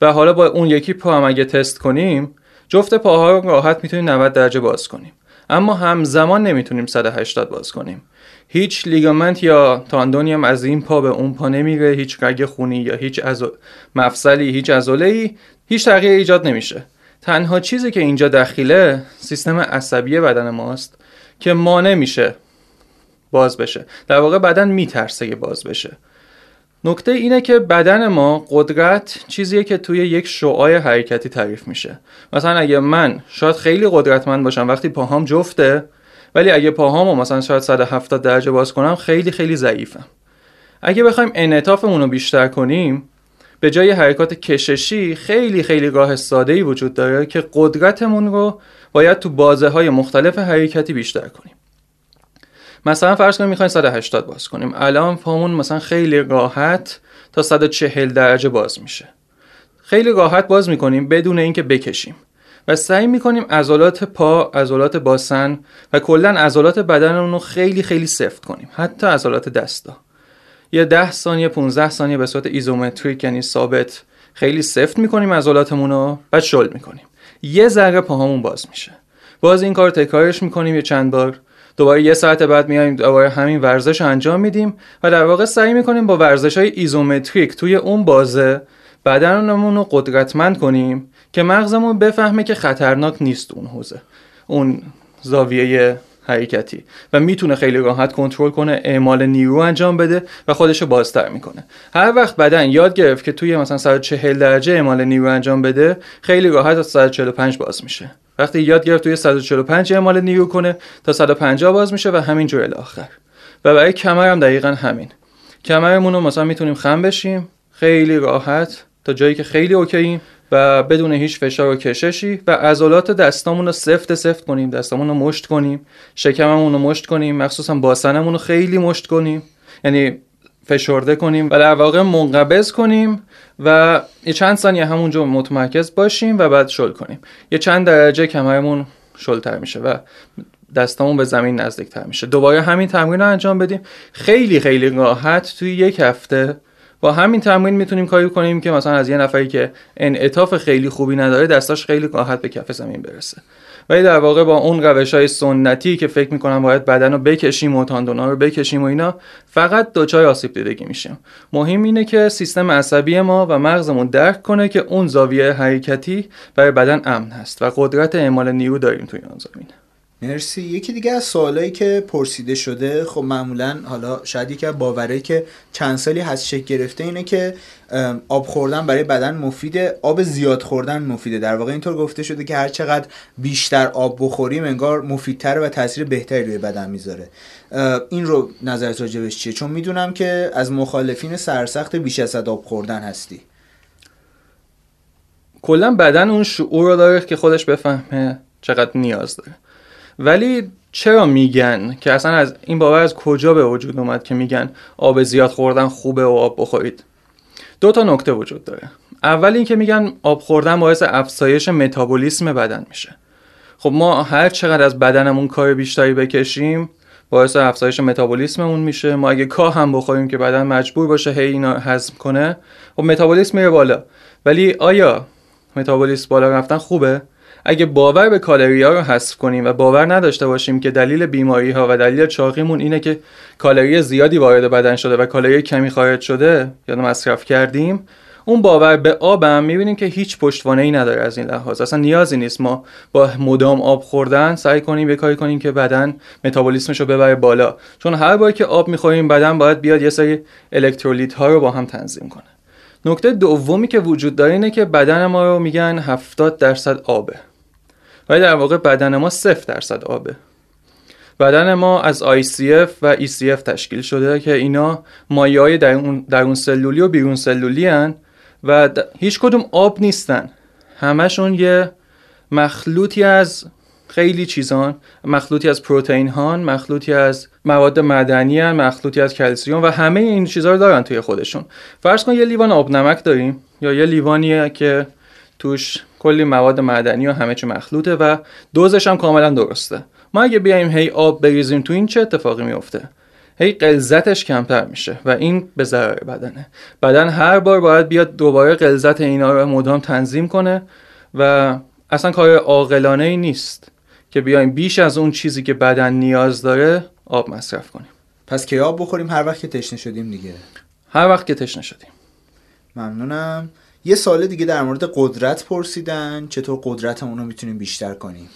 و حالا با اون یکی پا هم اگه تست کنیم جفت پاها رو راحت می‌تونیم 90 درجه باز کنیم. اما همزمان نمی‌تونیم 180 باز کنیم. هیچ لیگامنت یا تاندونی هم از این پا به اون پا نمیره هیچ رگ خونی یا هیچ عضو... مفصلی هیچ عضله هیچ تغییر ایجاد نمیشه. تنها چیزی که اینجا دخیله سیستم عصبی بدن ماست. که مانع میشه باز بشه. در واقع بدن میترسه که باز بشه. نکته اینه که بدن ما قدرت چیزیه که توی یک شعاع حرکتی تعریف میشه. مثلا اگه من شاید خیلی قدرتمند باشم وقتی پاهام جفته ولی اگه پاهامو مثلا شاید 170 درجه باز کنم خیلی خیلی ضعیفم. اگه بخوایم انعطافمون رو بیشتر کنیم به جای حرکات کششی خیلی خیلی راه ساده ای وجود داره که قدرتمون رو باید تو بازه های مختلف حرکتی بیشتر کنیم. مثلا فرض کنیم می‌خوایم 180 باز کنیم. الان پامون مثلا خیلی راحت تا 140 درجه باز میشه. خیلی راحت باز می‌کنیم بدون اینکه بکشیم. و سعی می‌کنیم عضلات پا، عضلات باسن و کلا عضلات بدنمون رو خیلی خیلی سفت کنیم. حتی عضلات دستا. یه 10 ثانیه 15 ثانیه به صورت ایزومتریک یعنی ثابت خیلی سفت می‌کنیم عضلاتمون رو بعد شل می‌کنیم. یه ذره پاهامون باز میشه. باز این کار تکرارش می‌کنیم یه چند بار. دوباره یه ساعت بعد میایم دوباره همین ورزش رو انجام میدیم و در واقع سعی می‌کنیم با ورزش های ایزومتریک توی اون بازه بدنمون رو قدرتمند کنیم که مغزمون بفهمه که خطرناک نیست اون حوزه اون زاویه حرکتی و می‌تونه خیلی راحت کنترل کنه اعمال نیرو انجام بده و خودش رو بازتر می‌کنه. هر وقت بدن یاد گرفت که توی مثلا 140 درجه اعمال نیرو انجام بده خیلی راحت از 145 باز میشه. وقتی یاد گرفت توی 145 اعمال نیرو کنه تا 150 باز میشه و همینجور الاخر. و برای کمر هم دقیقا همین. کمرمون رو مثلا می‌تونیم خم بشیم خیلی راحت تا جایی که خیلی اوکییم و بدون هیچ فشار و کششی و عضلات دستامون رو سفت سفت کنیم دستامون رو مشت کنیم شکممون رو مشت کنیم مخصوصا باسنمون رو خیلی مشت کنیم. یعنی فشرده کنیم و در واقع منقبض کنیم و یه چند ثانیه همونجا متمرکز باشیم و بعد شل کنیم. یه چند درجه کمرمون شلتر میشه و دستامون به زمین نزدیکتر میشه. دوباره همین تمرین رو انجام بدیم. خیلی خیلی راحت توی یک هفته با همین تمرین می‌تونیم کاری کنیم که مثلا از یه نفری که انعطاف خیلی خوبی نداره دستاش خیلی راحت به کف زمین برسه. ولی در واقع با اون روش های سنتی که فکر می‌کنم باید بدن رو بکشیم و تاندونا رو بکشیم و اینا فقط دچار آسیب دیدگی میشیم. مهم اینه که سیستم عصبی ما و مغزمون درک کنه که اون زاویه حرکتی برای بدن امن هست و قدرت اعمال نیرو داریم توی اون زمینه. مرسی. یکی دیگه از سوالایی که پرسیده شده خب معمولا حالا شاید یکی از که چند سالی هست شکل گرفته اینه که آب خوردن برای بدن مفیده آب زیاد خوردن مفیده. در واقع اینطور گفته شده که هر چقدر بیشتر آب بخوریم انگار مفیدتر و تاثیر بهتری روی بدن می‌ذاره. این رو نظرت راجبش چیه؟ چون می‌دونم که از مخالفین سرسخت بیش از آب خوردن هستی. کلا بدن اون شعور رو داره که خودش بفهمه چقدر نیاز داره. ولی چرا میگن که اصلا از این باور از کجا به وجود اومد که میگن آب زیاد خوردن خوبه و آب بخورید؟ دو تا نکته وجود داره. اول اینکه میگن آب خوردن باعث افزایش متابولیسم بدن میشه. خب ما هر چقدر از بدنمون کار بیشتری بکشیم باعث افزایش متابولیسممون میشه. ما اگه کاه هم بخوریم که بدن مجبور باشه هی اینا هضم کنه خب متابولیسم میره بالا. ولی آیا متابولیسم بالا رفتن خوبه؟ اگه باور به کالری ها رو حذف کنیم و باور نداشته باشیم که دلیل بیماری ها و دلیل چاقیمون اینه که کالری زیادی وارد بدن شده و کالری کمی خارج شده یا مصرف کردیم اون باور به آبم می‌بینیم که هیچ پشتوانه ای نداره از این لحاظ. اصلا نیازی نیست ما با مدام آب خوردن سعی کنیم یه کاری کنیم که بدن متابولیسمش رو ببره بالا. چون هر بار که آب می‌خوریم بدن باید بیاد یه سری الکترولیت ها رو با هم تنظیم کنه. نکته دومی که وجود داره اینه که بدن ما رو میگن 70 درصد آبه. ولی در واقع بدن ما 0 درصد آبه. بدن ما از ICF و ECF تشکیل شده که اینا مایه های درون, درون سلولی و بیرون سلولی هن و هیچ کدوم آب نیستن. همشون یه مخلوطی از خیلی چیزان. مخلوطی از پروتئین هان مخلوطی از مواد مدنی هن مخلوطی از کلسیوم و همه این چیزها رو دارن توی خودشون. فرض کن یه لیوان آب نمک داریم یا یه لیوانیه که توش کلی مواد مدنی و همه چی مخلوطه و دوزش هم کاملا درسته. ما اگه بیایم هی آب بریزیم تو این چه اتفاقی میفته هی قلزتش کمتر میشه و این به ضرر بدنه. بدن هر بار باید بیاد دوباره قلزت اینا رو مدام تنظیم کنه و اصلا کار عاقلانه ای نیست که بیایم بیش از اون چیزی که بدن نیاز داره آب مصرف کنیم. پس که آب بخوریم هر وقت که تشنه شدیم دیگه. هر وقت که تشنه شدیم. ممنونم. یه سال دیگه در مورد قدرت پرسیدن. چطور قدرتمون رو می‌تونیم بیشتر کنیم؟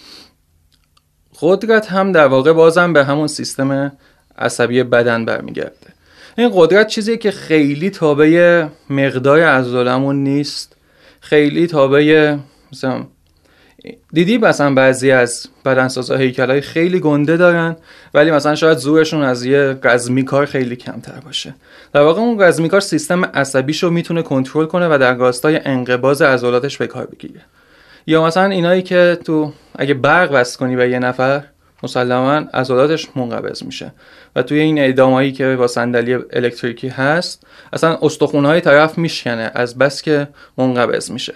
قدرت هم در واقع بازم به همون سیستم عصبی بدن برمیگرده. این قدرت چیزیه که خیلی تابع مقدار عضلمون نیست. خیلی تابع مثلا دیدی مثلا بعضی از بدنسازا هیکلای خیلی گنده دارن ولی مثلا شاید زورشون از یه رزمی کار خیلی کمتر باشه. در واقع اون رزمی کار سیستم عصبیشو می‌تونه کنترل کنه و در راستای انقباض عضلاتش به کار بگیره. یا مثلا اینایی که تو اگه برق وصل کنی به یه نفر مسلما عضلاتش منقبض میشه. و توی این اعدامایی که با صندلی الکتریکی هست اصلا استخونهای طرف میشکنه از بس که منقبض میشه.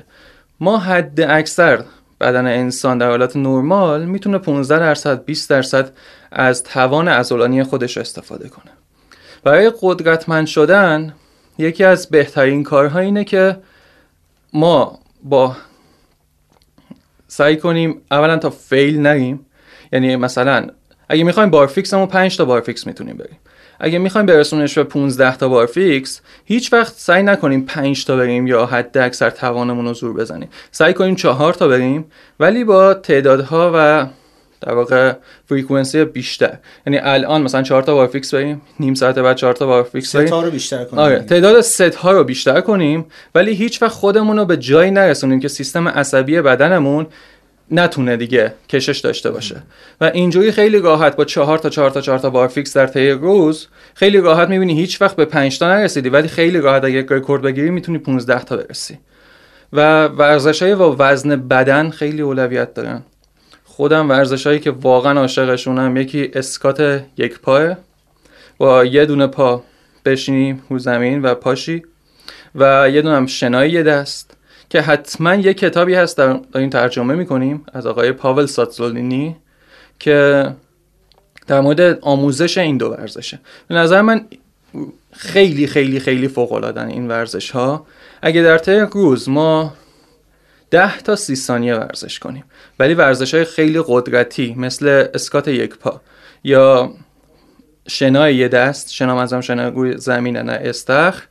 ما حد اکثر بدن انسان در حالت نرمال می‌تونه 15 درصد 20 درصد از توان عضلانی خودش استفاده کنه. برای قدرتمند شدن یکی از بهترین کارها اینه که ما با سعی کنیم اولا تا فیل نریم. یعنی مثلا اگه می‌خوایم بارفیکس همون 5 تا بارفیکس می‌تونیم بریم. اگه می‌خوایم برسونش به 15 تا بارفیکس هیچ وقت سعی نکنیم 5 تا بریم یا حد اکثر توانمون رو زور بزنیم. سعی کنیم 4 تا بریم ولی با تعدادها و در واقع frequency بیشتر. یعنی الان مثلا 4 تا بارفیکس بریم نیم ساعت بعد 4 تا بارفیکس بریم تا رو بیشتر کنیم. آره تعداد ست ها رو بیشتر کنیم ولی هیچ وقت خودمون رو به جایی نرسونیم که سیستم عصبی بدنمون نتونه دیگه کشش داشته باشه. و اینجوری خیلی راحت با چهار تا چهار تا چهار تا بار فیکس در طی روز خیلی راحت می‌بینی هیچ وقت به 5 تا نرسیدی ولی خیلی راحت اگه رکورد بگیری می‌تونی 15 تا برسی. و ورزش های با وزن بدن خیلی اولویت دارن. خودم ورزش هایی که واقعا عاشقشونم یکی اسکات یک پاه با یه دونه پا بشینی رو زمین و پاشی و یه دونه هم شنایی دست. که حتما یه کتابی هست در این ترجمه می‌کنیم از آقای پاول ساتزولینی که در مورد آموزش این دو ورزشه. به نظر من خیلی خیلی خیلی فوق این ورزش ها اگه در طی روز ما ده تا سی ثانیه ورزش کنیم ولی ورزش های خیلی قدرتی مثل اسکات یک پا یا شنای یه دست شنا مزم شنا زمینه نه استخر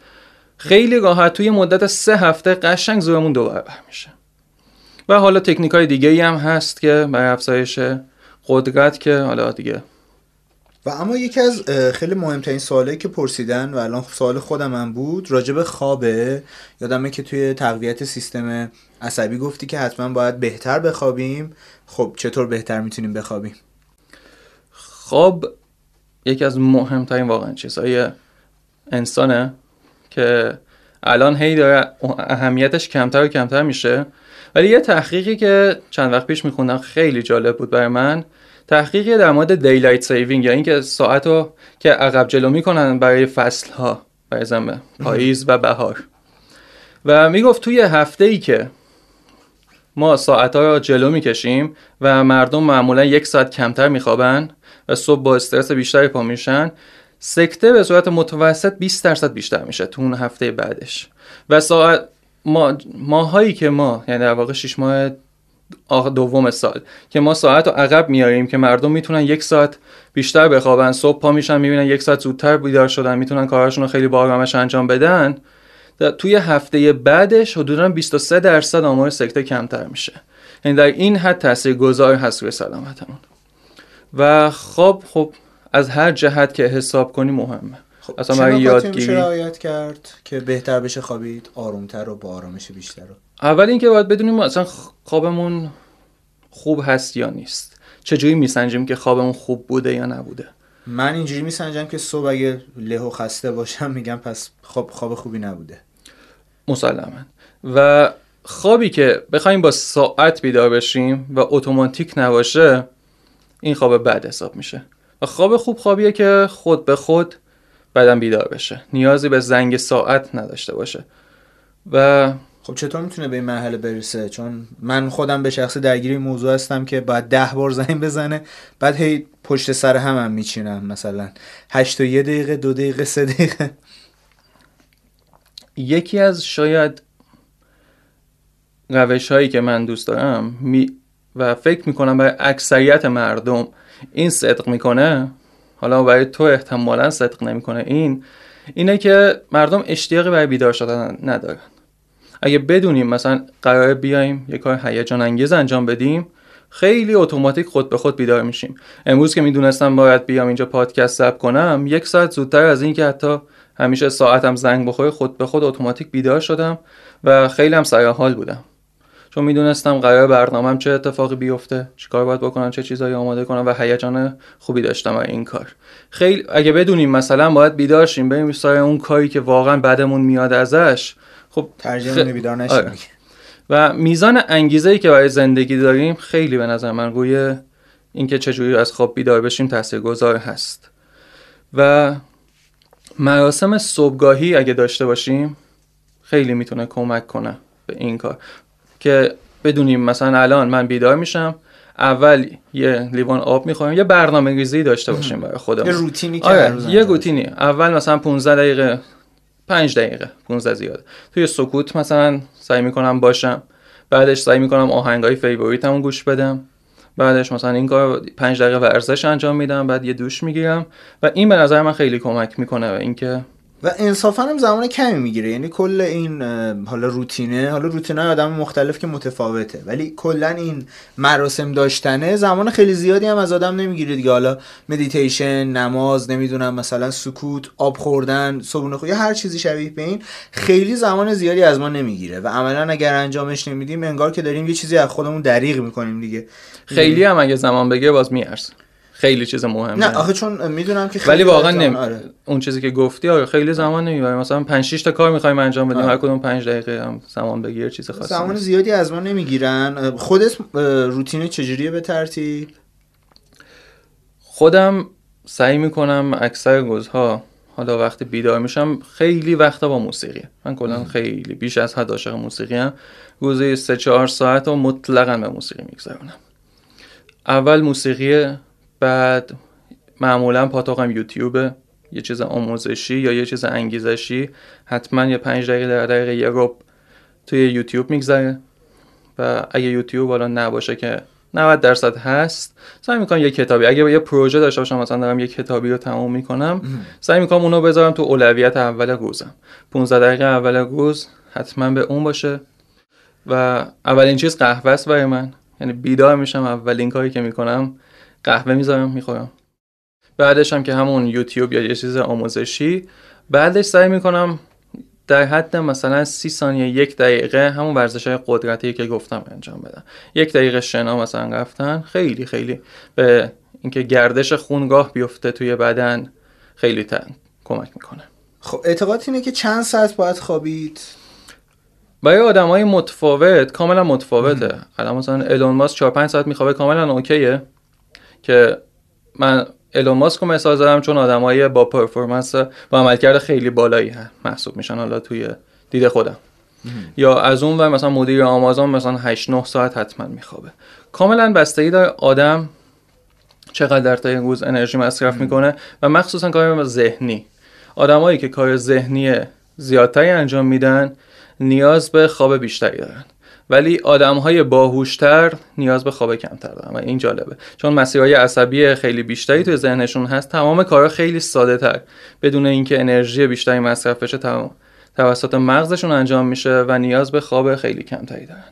خیلی راحت توی مدت سه هفته قشنگ زورمون دو برابر میشه و حالا تکنیک های دیگه ای هم هست که برای افزایش قدرت که حالا دیگه و اما یکی از خیلی مهمترین سوالی که پرسیدن و الان سوال خودم هم بود راجب خوابه. یادمه که توی تقویت سیستم عصبی گفتی که حتما باید بهتر بخوابیم. خب چطور بهتر می‌تونیم بخوابیم؟ خواب یکی از مهمترین واقعا چیزهای انسانه. که الان هی داره اهمیتش کمتر و کمتر میشه. ولی یه تحقیقی که چند وقت پیش میخوندم خیلی جالب بود برای من تحقیقی در مورد daylight saving یا اینکه ساعت رو که عقب جلو می‌کنن برای فصل ها برای پاییز و بهار. و می‌گفت توی هفته ای که ما ساعت ها رو جلو می‌کشیم و مردم معمولا یک ساعت کمتر میخوابن و صبح با استرس بیشتری پا میشن سکته به صورت متوسط 20 درصد بیشتر میشه تو اون هفته بعدش. و ساعت ما ماهایی که ما یعنی در واقع 6 ماه دوم سال که ما ساعت رو عقب میاریم که مردم می‌تونن یک ساعت بیشتر بخوابن صبح پا میشن می‌بینن یک ساعت زودتر بیدار شدن می‌تونن کارشون رو خیلی با انجام بدن. توی هفته بعدش حدودا 23 درصد آمار سکته کمتر میشه. یعنی در این حد تاثیرگذار هست روی سلامتمون. و خواب خب از هر جهت که حساب کنی مهمه. خب اصلا چه برای یادگیری. رعایت کرد که بهتر بشه خوابید آرومتر و با آرامش بیشتر رو؟ اول اینکه باید بدونیم اصلا خوابمون خوب هست یا نیست. چجوری میسنجیم که خوابمون خوب بوده یا نبوده؟ من اینجوری میسنجم که صبح اگه له و خسته باشم میگم پس خواب خواب خوبی نبوده. مسلما. و خوابی که بخوایم با ساعت بیدار بشیم و اتوماتیک نباشه این خواب بد حساب میشه. خواب خوب خوابیه که خود به خود بدن بیدار بشه. نیازی به زنگ ساعت نداشته باشه. و خب چطور می‌تونه به این مرحله برسه؟ چون من خودم به شخص درگیر این موضوع هستم که باید ده بار زنگ بزنه بعد هی پشت سر هم هم میچینم مثلا هشت و یه دقیقه دو دقیقه سه دقیقه. یکی از شاید روش هایی که من دوست دارم می و فکر می‌کنم برای اکثریت مردم این صدق می‌کنه؟ حالا برای تو احتمالا صدق نمی‌کنه. این اینه که مردم اشتیاقی برای بیدار شدن ندارن. اگه بدونیم مثلا قراره بیایم یه کار هیجان انگیز انجام بدیم خیلی اتوماتیک خود به خود بیدار میشیم. امروز که می‌دونستم باید بیام اینجا پادکست ضبط کنم یک ساعت زودتر از این که حتی همیشه ساعتم زنگ بخوره خود به خود اتوماتیک بیدار شدم و خیلی هم سر حال بودم. چون می‌دونستم قرار برنامهم چه اتفاقی بیفته چیکار باید بکنم چه چیزایی آماده کنم و هیجان خوبی داشتم برای این کار. خیلی اگه بدونیم مثلا باید بیدار شیم بریم سر اون کاری که واقعا بعدمون میاد ازش خب ترجیح خ- بیدار نشیم. آره. و میزان انگیزه ای که برای زندگی داریم خیلی به نظر من روی اینکه چجوری از خواب بیدار بشیم تاثیرگذار هست. و مراسم صبحگاهی اگه داشته باشیم خیلی می‌تونه کمک کنه به این کار. که بدونیم مثلا الان من بیدار میشم اول یه لیوان آب می‌خوریم یه برنامه ریزی داشته باشیم برای خودمون. یه روتینی که آره یه روتینی. اول مثلا 15 دقیقه 5 دقیقه 15 زیاده. توی سکوت مثلا سعی می‌کنم باشم. بعدش سعی می‌کنم آهنگای فیوریتمو گوش بدم. بعدش مثلا این کار 5 دقیقه ورزش انجام میدم بعد یه دوش می‌گیرم. و این به نظر من خیلی کمک می‌کنه و اینکه و انصافا هم زمان کمی می‌گیره. یعنی کل این حالا روتینه حالا روتینه آدم مختلف که متفاوته. ولی کلا این مراسم داشتنه زمان خیلی زیادی هم از آدم نمی‌گیره دیگه. حالا مدیتیشن نماز نمی‌دونم مثلا سکوت آب خوردن صبحونه خو یا هر چیزی شبیه به این خیلی زمان زیادی از ما نمی‌گیره. و عملا اگر انجامش نمیدیم انگار که داریم یه چیزی از خودمون دریغ می‌کنیم دیگه. خیلی هم اگه زمان بگیره باز میارزه. خیلی چیز مهمه. نه آخه چون می‌دونم که خیلی ولی واقعا نمی... آره. اون چیزی که گفتی آره خیلی زمان نمی‌بره مثلا 5 6 تا کار می‌خوایم انجام بدیم آره. هر کدوم 5 دقیقه هم زمان بگیره چیز خاصی زمان. زیادی از ما نمی‌گیرن. خودت روتین چجوریه به ترتیب؟ خودم سعی می‌کنم اکثر روزها حالا وقتی بیدار میشم خیلی وقتا با موسیقی من کلا خیلی بیش از حد عاشق موسیقی هم روزی سه چهار ساعت رو مطلقا به موسیقی میگذرونم. اول موسیقی بعد معمولا پاتوقم یوتیوبه. یه چیز آموزشی یا یه چیز انگیزشی. حتما یه پنج دقیقه در دقیقه یه رب توی یوتیوب میگذره. و اگه یوتیوب حالا نباشه که 90 درصد هست سعی می‌کنم یه کتابی اگه یه پروژه داشته باشم مثلا دارم یه کتابی رو تموم می‌کنم سعی می‌کنم اونو بذارم تو اولویت اول روزم. 15 دقیقه اول روز حتما به اون باشه. و اولین چیز قهوه است برای من. یعنی بیدار میشم. اولین کاری که می‌کنم قهوه می‌ذارم می‌خورم. بعدش هم که همون یوتیوب یا یه چیز آموزشی. بعدش سعی می‌کنم در حد مثلا سی ثانیه یک دقیقه همون ورزش های قدرتی که گفتم انجام بدم. یک دقیقه شنا مثلا رفتن خیلی خیلی به اینکه گردش خونگاه بیفته توی بدن خیلی تا کمک می‌کنه. خب اعتقاد اینه که چند ساعت باید خوابید؟ برای آدم های متفاوت کاملا متفاوته. الان مثلا ایلون ماسک 4 5 ساعت میخوابه کاملا اوکیه. که من ایلون ماسک رو مثال زدم چون آدمایی با پرفورمنس با عملکرد خیلی بالایی ه- محسوب میشن حالا توی دید خودم. یا از اون و مثلا مدیر آمازون مثلا 8 9 ساعت حتما میخوابه. کاملا بستگی داره آدم چقدر در طی روز انرژی مصرف می‌کنه و مخصوصا کار ذهنی. آدمایی که کار ذهنی زیادتری انجام میدن نیاز به خواب بیشتری دارن. ولی آدم های باهوشتر نیاز به خواب کمتر دارن و این جالبه. چون مسیرهای عصبی خیلی بیشتری توی ذهنشون هست تمام کارا خیلی ساده تر بدون اینکه انرژی بیشتری مصرف بشه تمام توسط مغزشون انجام میشه و نیاز به خواب خیلی کمتری دارن.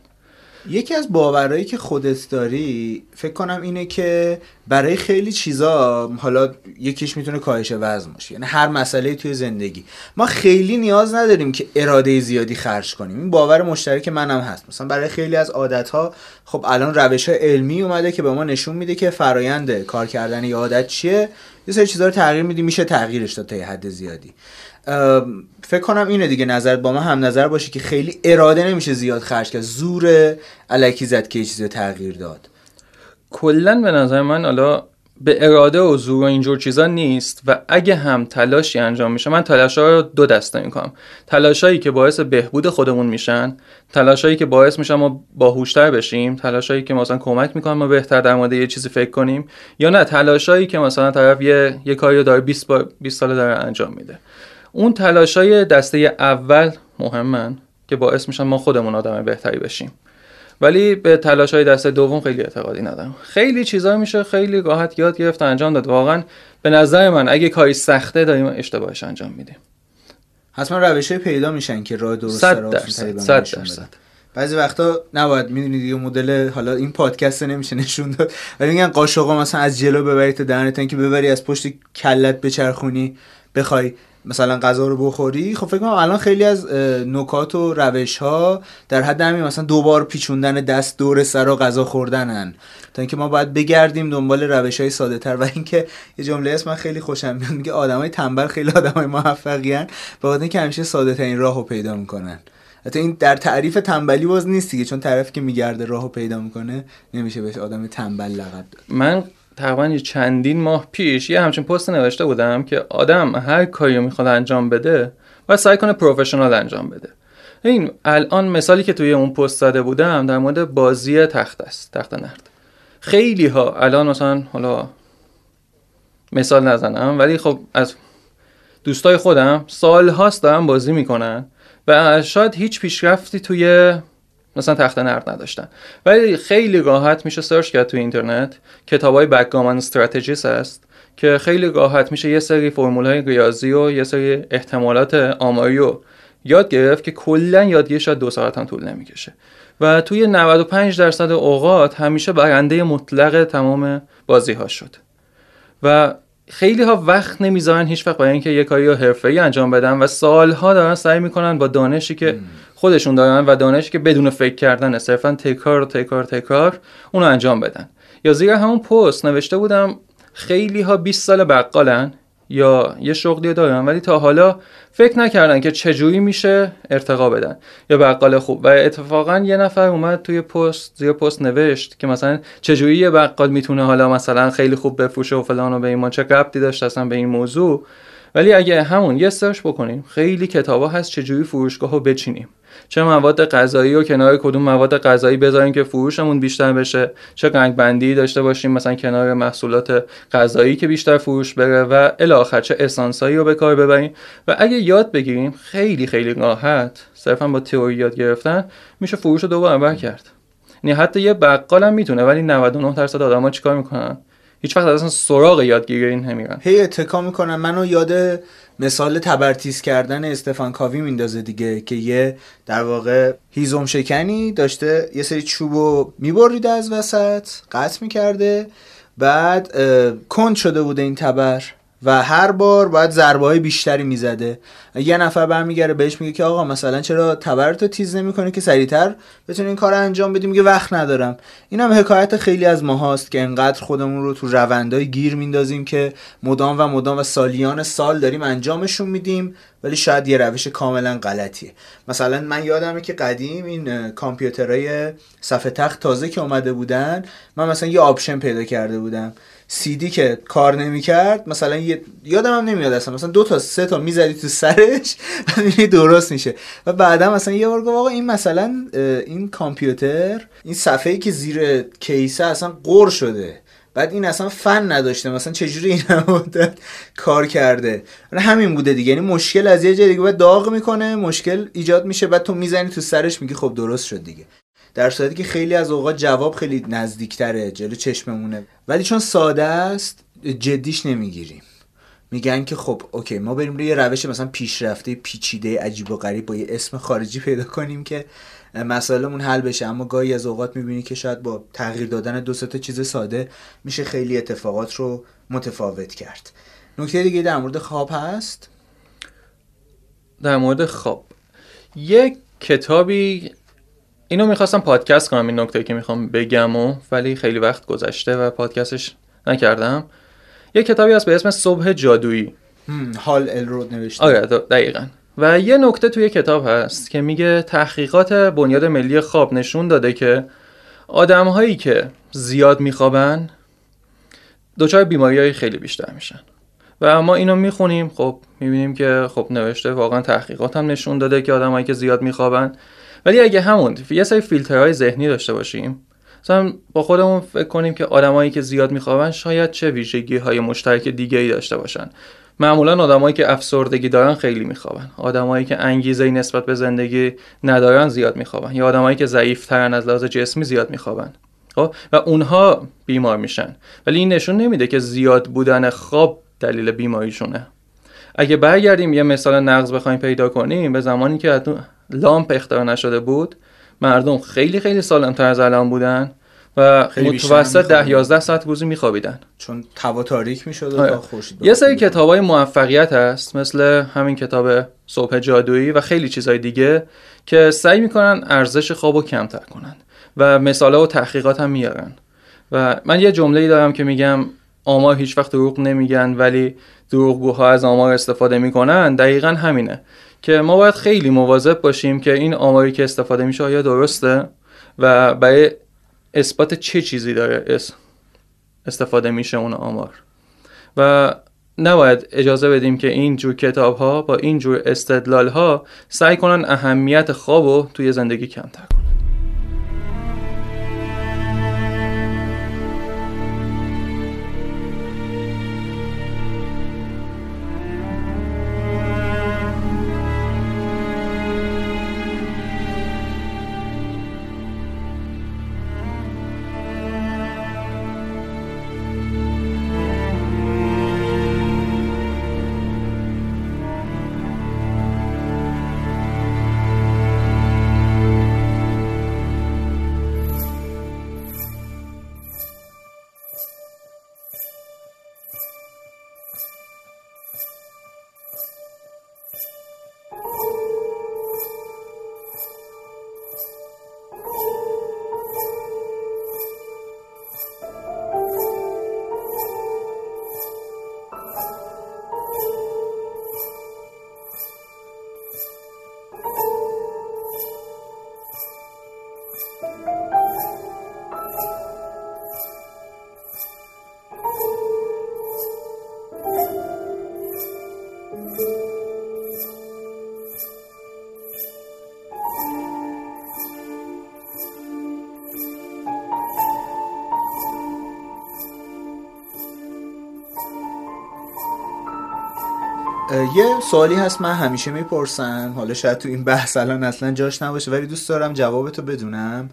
یکی از باورهایی که خودت داری فکر کنم اینه که برای خیلی چیزا حالا یکیش می‌تونه کاهش وزن باشه. یعنی هر مسئله توی زندگی. ما خیلی نیاز نداریم که اراده زیادی خرج کنیم. این باور مشترک منم هست. مثلا برای خیلی از عادت ها خب الان روش های علمی اومده که به ما نشون میده که فرایند کار کردن یه عادت چیه. یه سری چیزا رو تغییر میدی میشه تغییرش داد تا یه حد زیادی. فکر کنم اینه دیگه نظرت با من هم نظر باشه که خیلی اراده نمیشه زیاد خرج کرد. زور الکی زد که یه چیزی تغییر داد. کلا به نظر من حالا به اراده و زور و اینجور چیزا نیست و اگه هم تلاشی انجام میشه من تلاشا رو دو دسته می‌کنم. تلاشایی که باعث بهبود خودمون میشن تلاشایی که باعث میشن ما باهوشتر بشیم تلاشایی که مثلا کمک می‌کنن ما بهتر در مورد یه چیزی فکر کنیم یا نه تلاشایی که مثلا طرف یه یه کاری رو داره 20 بار 20 ساله داره انجام میده. اون تلاشای دسته اول مهمن که باعث میشن ما خودمون آدم بهتری بشیم. ولی به تلاش های دسته دوم خیلی اعتقادی ندارم. خیلی چیزا میشه خیلی راحت یاد گرفت و انجام داد. واقعا به نظر من اگه کاری سخته داریم اشتباهش انجام میدیم. حتما روش پیدا میشن که راه درست صد رو درصد، صد درصد. بعضی وقتا نباید می‌دونید دیگه مدل حالا این پادکست نمیشه نشون داد. ولی میگن قاشقا مثلا از جلو ببری تا دهنت اینکه ببری از پشت کلت بچرخونی بخوای مثلا غذا رو بخوری خب فکر کنم الان خیلی از نکات و روش ها در حد همین مثلا دوبار پیچوندن دست دور سر و غذا خوردنن. تا اینکه ما باید بگردیم دنبال روش های ساده تر و اینکه یه جمله است من خیلی خوشم میاد میگه آدمای تنبل خیلی آدمای موفقین به خاطر اینکه همیشه ساده ترین راهو پیدا می‌کنن. حتی این در تعریف تنبلی باز نیست دیگه چون طرفی که میگرده راهو پیدا می‌کنه نمیشه بهش آدم تنبل لقب داد. من تقریبا چندین ماه پیش یه همچین پست نوشته بودم که آدم هر کاری می‌خواد انجام بده و سعی کنه پروفشنال انجام بده. این الان مثالی که توی اون پست زده بودم در مورد بازی تخت است تخت نرد. خیلی ها الان مثلا حالا مثال نزنم ولی خب از دوستای خودم سال هاست دارن بازی می‌کنن و شاید هیچ پیشرفتی توی مثلا تخت نرد نداشتن. ولی خیلی راحت میشه سرچ کرد تو اینترنت. کتاب های بکگامان استراتژیس هست که خیلی راحت میشه یه سری فرمول های ریاضی و یه سری احتمالات آماری رو یاد گرفت که کلا یادگیری شاید دو ساعت هم طول نمی‌کشه. و توی 95 درصد اوقات همیشه برنده مطلق تمام بازی ها شد. و خیلی ها وقت نمی‌ذارن هیچ وقت برای اینکه یه کاری رو حرفه‌ای انجام بدن و سالها دارن سعی می‌کنن با دانشی که خودشون دارن و دانشی که بدون فکر کردن صرفا تکرار تکرار تکرار اونو انجام بدن. یا زیر همون پست نوشته بودم خیلی ها 20 سال بقالن یا یه شغلی دارن ولی تا حالا فکر نکردن که چجوری میشه ارتقا بدن. یا بقال خوب. و اتفاقا یه نفر اومد توی پست زیر پست نوشت که مثلا چجوری یه بقال می‌تونه حالا مثلا خیلی خوب بفروشه و فلان و به ایمان چه ربطی داشت اصلا به این موضوع. ولی اگه همون یه سرچ بکنیم خیلی کتابا هست چجوری فروشگاه رو بچینیم. چه مواد غذایی و کنار کدوم مواد غذایی بذاریم که فروشمون بیشتر بشه چه رنگ بندی داشته باشیم مثلا کنار محصولات غذایی که بیشتر فروش بره و الی آخر چه اسانسایی رو به کار ببریم. و اگه یاد بگیریم خیلی خیلی راحت صرفا با تئوری یاد گرفتن میشه فروش رو دو برابر کرد. یعنی حتی یه بقال هم می‌تونه ولی 99 درصد آدما چیکار می‌کنن؟ هیچ وقت اصلا سراغ یادگیری این نمیرن. هی اتکا می‌کنن. منو یاد مثال تبرتیز کردن استفان کاوی میندازه دیگه که یه در واقع هیزم شکنی داشته یه سری چوبو میبریده از وسط قطع می‌کرده بعد کند شده بوده این تبر. و هر بار باید ضربه های بیشتری می‌زده. یه نفر برمیگره بهش میگه که آقا مثلا چرا تبرتو تیز نمی‌کنه که سریعتر بتونی این کار انجام بدی؟ میگه وقت ندارم. این هم حکایت خیلی از ماهاست که انقدر خودمون رو تو روندهای گیر میندازیم که مدام و مدام و سالیان سال داریم انجامشون میدیم ولی شاید یه روش کاملا غلطیه. مثلا من یادمه که قدیم این کامپیوترهای صفحه تخت تازه که اومده بودن من مثلا یه option پیدا کرده بودم. سی دی که کار نمی‌کرد مثلا یه یادم هم نمیاد اصلا. مثلا دو تا سه تا می‌زدی تو سرش می‌بینی درست میشه. و بعدا مثلا یه بار گفت این مثلا این کامپیوتر این صفحه‌ای که زیر کیسه اصلا قر شده. بعد این اصلا فن نداشته. مثلا چجوری این مدت کار کرده؟ همین بوده دیگه. یعنی مشکل از یه جای دیگه بعد داغ می‌کنه مشکل ایجاد میشه بعد تو می‌زنی تو سرش میگی خب درست شد دیگه. در صورتی که خیلی از اوقات جواب خیلی نزدیکتره جلو چشممونه. ولی چون ساده است جدیش نمی‌گیریم. میگن که خب اوکی ما بریم روی روش مثلا پیشرفته پیچیده عجیب و غریب با یه اسم خارجی پیدا کنیم که مسائلمون حل بشه. اما گاهی از اوقات می‌بینی که شاید با تغییر دادن دو سه تا چیز ساده میشه خیلی اتفاقات رو متفاوت کرد. نکته دیگه در مورد خواب هست؟ در مورد خواب. یک کتابی اینو می‌خواستم پادکست کنم این نکته که می‌خوام بگم و ولی خیلی وقت گذشته و پادکستش نکردم. یک کتابی هست به اسم صبح جادویی. هال الرود نوشته. آره دقیقا. و یه نکته توی کتاب هست که میگه تحقیقات بنیاد ملی خواب نشون داده که آدم هایی که زیاد میخوابن دچار بیماری های خیلی بیشتر میشن. و ما اینو می‌خونیم خب می‌بینیم که خب نوشته واقعا تحقیقات هم نشون داده که آدمایی که زیاد میخوابن ولی اگه همون یه سری فیلترهای ذهنی داشته باشیم مثلا با خودمون فکر کنیم که آدمایی که زیاد میخوابن شاید چه ویژگی های مشترک دیگه ای داشته باشن. معمولا آدمایی که افسردگی دارن خیلی میخوابن. آدمایی که انگیزه نسبت به زندگی ندارن زیاد میخوابن. یا آدمایی که ضعیفترن از لحاظ جسمی زیاد میخوابن. خب؟ و اونها بیمار میشن. ولی این نشون نمیده که زیاد بودن خواب دلیل بیماریشونه. اگه برگردیم یه مثال نقض بخوایم پیدا کنیم به زمانی که لامپ اختراع نشده بود مردم خیلی خیلی سالمتر از الان بودن و خیلی متوسط. ده 11 ساعت روزی میخوابیدن چون توا تاریک می‌شد آره. تا خورشید یه سری بخوره. کتاب های موفقیت هست مثل همین کتاب صبح جادویی و خیلی چیزهای دیگه که سعی می‌کنن ارزش خواب رو کمتر کنن و مثاله و تحقیقات هم میارن و من یه جمله دارم که میگم آمار هیچ وقت دروغ نمیگن ولی دروغگوها از آمار استفاده می‌کنن دقیقا همینه که ما باید خیلی مواظب باشیم که این آماری که استفاده میشه آیا درسته و برای اثبات چه چیزی داره اس- استفاده میشه اون آمار. و نباید اجازه بدیم که این جور کتاب ها با این جور استدلال ها سعی کنن اهمیت خواب رو توی زندگی کمتر کنن. سوالی هست من همیشه می‌پرسم. حالا شاید تو این بحث الان اصلا جاش نباشه ولی دوست دارم جوابتو بدونم.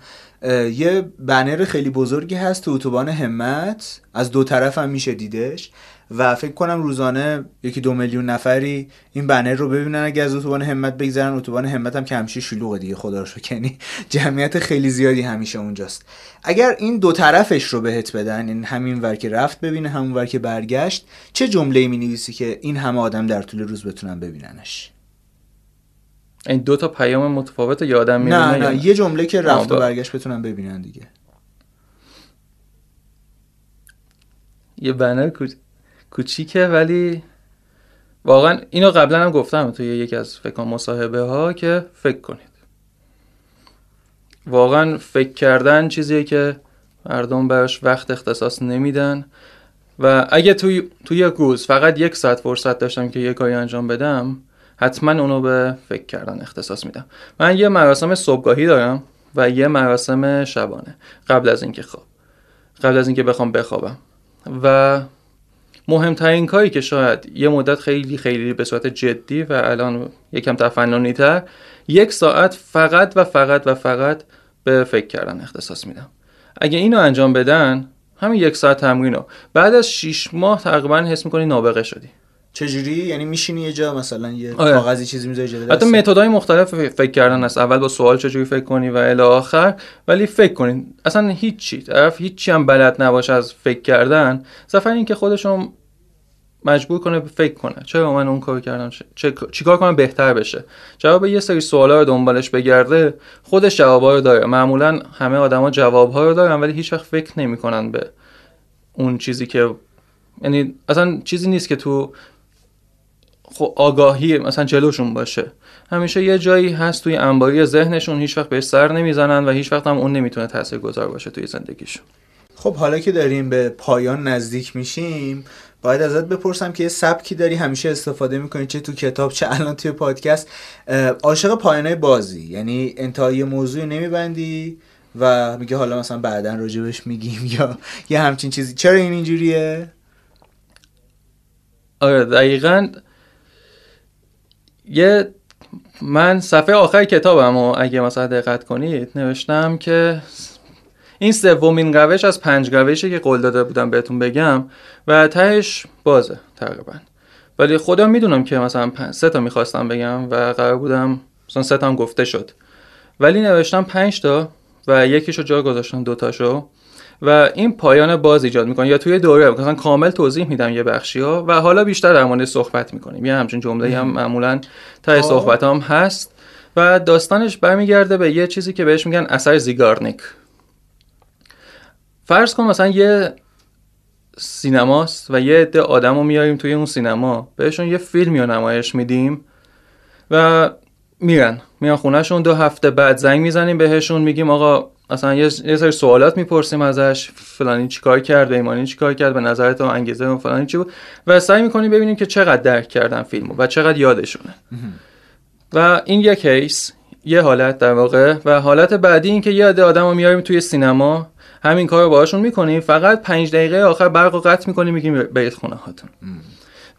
یه بنر خیلی بزرگی هست تو اتوبان همت. از دو طرف هم میشه دیدش. و فکر کنم روزانه یکی دو میلیون نفری این بنر رو ببینن اگه از اتوبان همت بگذرن اتوبان همت هم که همیشه شلوغه دیگه خدا رو. یعنی جمعیت خیلی زیادی همیشه اونجاست. اگر این دو طرفش رو بهت بدن این همین ور که رفت ببینه همون ور که برگشت چه جمله می نویسی که این همه آدم در طول روز بتونن ببیننش؟ این دو تا پیام متفاوت یا آدم می‌بینه نه یا نه؟ یه جمله که رفت و برگشت بتونن ببینن دیگه. یه بنر کوچ- کوچیکه ولی واقعا اینو قبلا هم گفتم توی یکی از فکر مصاحبه ها که فکر کنید. واقعا فکر کردن چیزیه که مردم براش وقت اختصاص نمیدن و اگه توی توی یک روز فقط یک ساعت فرصت داشتم که یه کاری انجام بدم حتما اونو به فکر کردن اختصاص میدم. من یه مراسم صبحگاهی دارم و یه مراسم شبانه قبل از اینکه خواب قبل از اینکه بخوام بخوابم و مهمترین کاری که شاید یه مدت خیلی خیلی به صورت جدی و الان یکم تفننی تر یک ساعت فقط و فقط و فقط به فکر کردن اختصاص میدم. اگه اینو انجام بدن همین یک ساعت تمرین بعد از شیش ماه تقریبا حس می‌کنی نابغه شدی. چجوری؟ یعنی میشینی یه جا مثلا یه آره. کاغذی چیزی می‌ذاری جلوی حتی دستت؟ متدهای مختلف فکر کردن هست. اول با سوال چجوری فکر کنی و الی آخر. ولی فکر کنین. اصلا هیچی طرف هیچی هم بلد نباشه از فکر کردن. صرفا این که خودشون مجبور کنه فکر کنه. چرا من اون کار کردم چه چیکار کنم بهتر بشه؟ جواب یه سری سوالا رو دنبالش بگرده خودش جوابا رو داره. معمولا همه آدما جوابها رو دارن ولی هیچ وقت فکر نمی‌کنن به اون چیزی که یعنی اصلا چیزی نیست که تو آگاهی مثلا جلوشون باشه. همیشه یه جایی هست توی انباری ذهنشون هیچ وقت بهش سر نمی‌زنن و هیچ وقت هم اون نمی‌تونه تاثیرگذار باشه توی زندگیشون. خب حالا که داریم به پایان نزدیک میشیم باید ازت بپرسم که یه سبکی داری همیشه استفاده می‌کنی چه تو کتاب چه الان توی پادکست. عاشق پایانای بازی یعنی انتهای موضوع نمیبندی و میگه حالا مثلا بعدا راجبش میگیم یا یه همچین چیزی. چرا این اینجوریه؟ آره دقیقا یه من صفحه آخر کتابم و اگه مثلا دقت کنید نوشتم که این سومین روش از پنج روشی که قول داده بودم بهتون بگم و تهش بازه تقریبا. ولی خودم می‌دونم که مثلا سه تا می‌خواستم بگم و قرار بودم مثلا سه تا هم گفته شد. ولی نوشتم پنج تا و یکیشو جا گذاشتم دوتاشو و این پایان باز ایجاد می‌کنه. یا توی دوره مثلا کامل توضیح میدم یه بخشی ها و حالا بیشتر در مورد صحبت می‌کنیم. یه همچین جمله هم معمولا تا خب. صحبت هم هست. و داستانش برمیگرده به یه چیزی که بهش میگن اثر زیگارنیک. فرض کن مثلا یه سینماست و یه عده آدم رو میاریم توی اون سینما. بهشون یه فیلمی رو نمایش میدیم و میرن. میان خونهشون. دو هفته بعد زنگ می‌زنیم بهشون. میگیم آقا اصلا یه سری سوالات می‌پرسیم ازش. فلانی چیکار کرد؟ ایمانی چیکار کرد؟ به نظر تو انگیزه اون فلانی چی بود؟ و سعی می‌کنیم ببینیم که چقدر درک کردن فیلمو و چقدر یادشونه. و این یه کیس یه حالت در واقع. و حالت بعدی این که یه عده آدم رو میاریم توی سینما. همین کار رو باهاشون می‌کنیم. فقط پنج دقیقه آخر برق رو قطع می‌کنیم میگیم برید خونه هاتون.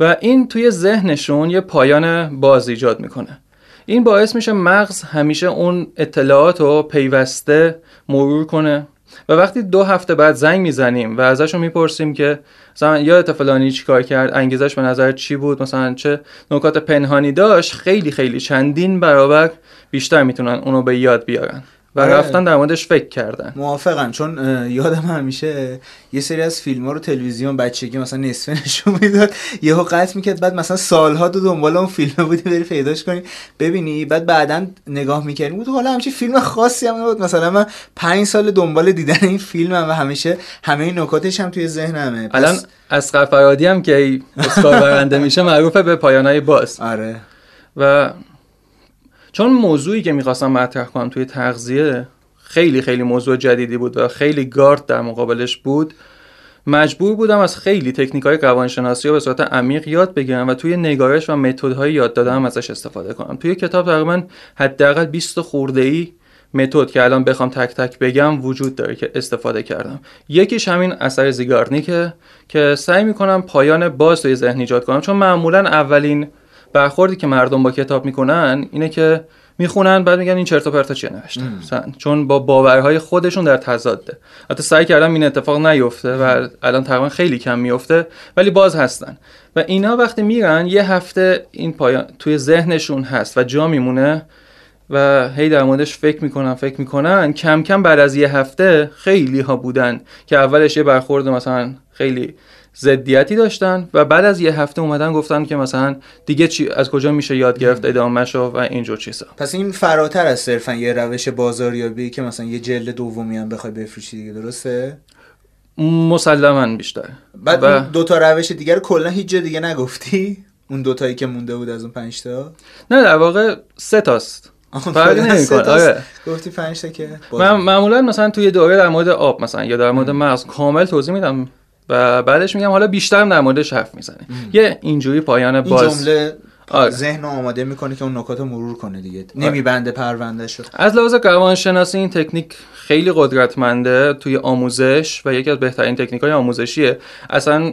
و این توی ذهنشون یه پایان باز ایجاد می‌کنه. این باعث میشه مغز همیشه اون اطلاعات رو پیوسته مرور کنه. و وقتی دو هفته بعد زنگ می‌زنیم و ازشون می‌پرسیم که مثلا یادت فلانی چی کار کرد انگیزش به نظر چی بود مثلا چه نکات پنهانی داشت خیلی خیلی چندین برابر بیشتر می‌تونن اونو به یاد بیارن. و آره. رفتن در موردش فکر کردن. موافقم چون یادم همیشه یه سری از فیلم ها رو تلویزیون بچگی مثلا نصفه نشون می‌داد. یهو قطع می‌کرد بعد مثلا سالها تو دنبال اون فیلم بودی بری پیداش کنی ببینی بعد بعدا نگاه می‌کردی بود حالا همچین فیلم خاصی هم نبود. مثلا من پنج سال دنبال دیدن این فیلمم و همیشه همه این نکاتش هم توی ذهنمه. پس- الان اسقر فرادی هم که اسکار برنده میشه معروفه به پایانهای باز. آره. و چون موضوعی که می‌خواستم مطرح کنم توی تغذیه خیلی خیلی موضوع جدیدی بود و خیلی گارد در مقابلش بود مجبور بودم از خیلی تکنیک های روانشناسی رو به صورت عمیق یاد بگیرم و توی نگارش و متدهای یاد دادن ازش استفاده کنم. توی کتاب تقریبا حداقل 20 خورده ای متد که الان بخوام تک تک بگم وجود داره که استفاده کردم. یکیش همین اثر زیگارنیکه که سعی می‌کنم پایان باز توی ذهن ایجاد کنم چون معمولا اولین برخوردی که مردم با کتاب می‌کنن اینه که می‌خونن بعد میگن این چرت و پرتا چیه نوشته. چون با باورهای خودشون در تضاده. حتی سعی کردم این اتفاق نیفته و الان تقریبا خیلی کم میفته ولی باز هستن. و اینا وقتی میرن یه هفته این پایان توی ذهنشون هست و جا میمونه و هی در موردش فکر می‌کنن فکر می‌کنن. کم کم بعد از یه هفته خیلی ها بودن که اولش یه برخورد مثلا خیلی ضدیتی داشتن و بعد از یه هفته اومدن گفتن که مثلا دیگه چی از کجا میشه یاد گرفت ادامهشو و اینجور چیزا. پس این فراتر از صرفا یه روش بازاریابی که مثلا یه جلد دومی هم بخوای بفروشی دیگه درسته؟ مسلما بیشتر. بعد و دو تا روش دیگه رو کلا هیچ جا دیگه نگفتی؟ اون دوتایی که مونده بود از اون پنج تا؟ نه در واقع سه تاست. نمی‌کنه، تاست. آره. گفتی پنج تا که من معمولا مثلا توی دوره در مورد آب مثلا یا در مورد مغز کامل توضیح میدم. و بعدش میگم حالا بیشتر در موردش حرف می‌زنه یه اینجوری پایان این باز جمله آره. ذهن آماده می‌کنه که اون نکات رو مرور کنه دیگه. نمیبنده پرونده شد از لحاظ روانشناسی این تکنیک خیلی قدرتمنده توی آموزش و یکی از بهترین تکنیک های آموزشیه. اصلا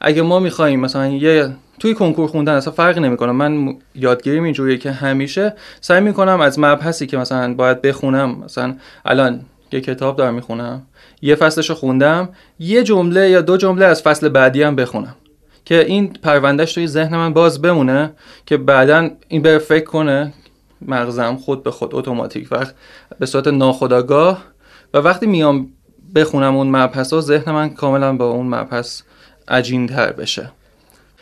اگه ما می‌خوایم مثلا یه توی کنکور خوندن اصلا فرقی نمی‌کنه. من یادگیریم اینجوریه که همیشه سعی می‌کنم از مبحثی که مثلا باید بخونم مثلا الان یه کتاب دارم می‌خونم. یه فصلشو خوندم. یه جمله یا دو جمله از فصل بعدی هم بخونم. که این پروندهش توی ذهن من باز بمونه که بعدا این بره فکر کنه مغزم خود به خود اتوماتیک وقت به صورت ناخودآگاه. و وقتی میام بخونم اون مبحث ها ذهن من کاملا با اون مبحث عجین تر بشه.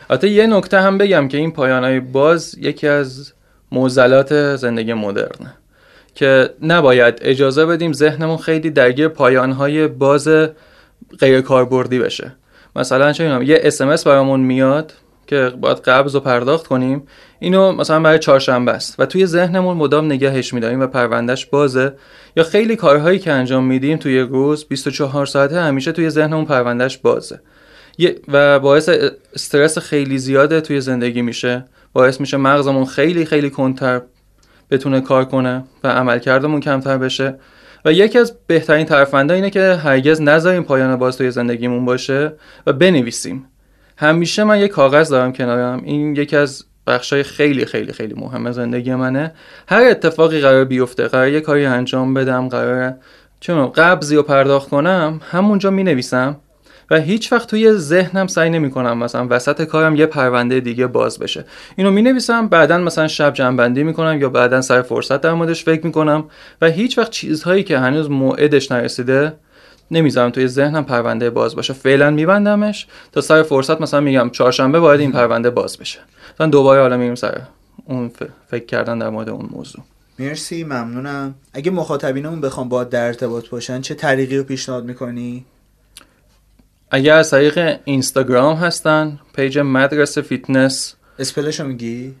البته یه نکته هم بگم که این پایانهای باز یکی از معضلات زندگی مدرنه. که نباید اجازه بدیم ذهنمون خیلی درگیر پایانهای باز غیر کاربردی بشه. مثلا چه یه اسمس برامون میاد که باید قبض و پرداخت کنیم. اینو مثلا برای چهارشنبه است و توی ذهنمون مدام نگهش میداریم و پروندهش بازه. یا خیلی کارهایی که انجام میدیم توی روز 24 ساعته همیشه توی ذهنمون پروندهش بازه. و باعث استرس خیلی زیاده توی زندگی میشه. باعث میشه مغزمون خیلی خیلی کنتر بتونه کار کنه و عملکردمون کمتر بشه. و یکی از بهترین ترفنده اینه که هرگز نذاریم پایان باز توی زندگیمون باشه و بنویسیم. همیشه من یه کاغذ دارم کنارم. این یکی از بخشای خیلی خیلی خیلی مهم زندگی منه. هر اتفاقی قرار بیفته قرار یه کاری انجام بدم قرار چون قبضی رو پرداخت کنم همونجا می نویسم و هیچ وقت توی ذهنم سعی نمی کنم مثلا وسط کارم یه پرونده دیگه باز بشه. اینو می نویسم بعدا مثلا شب جنبندی می کنم یا بعدا سر فرصت در موردش فکر می کنم و هیچ وقت چیزهایی که هنوز موعدش نرسیده نمی‌ذارم توی ذهنم پرونده باز باشه فعلا میبندمش تا سر فرصت مثلا میگم چهارشنبه باید این پرونده باز بشه. مثلا دوباره حالا میریم سر اون فکر کردن در مورد اون موضوع. مرسی ممنونم. اگه مخاطبینمون بخوام با در ارتباط باشن چه طریقی رو پیشنهاد می‌کنی؟ اگر از طریق اینستاگرام هستن پیج مدرسه فیتنس. spellشو میگی؟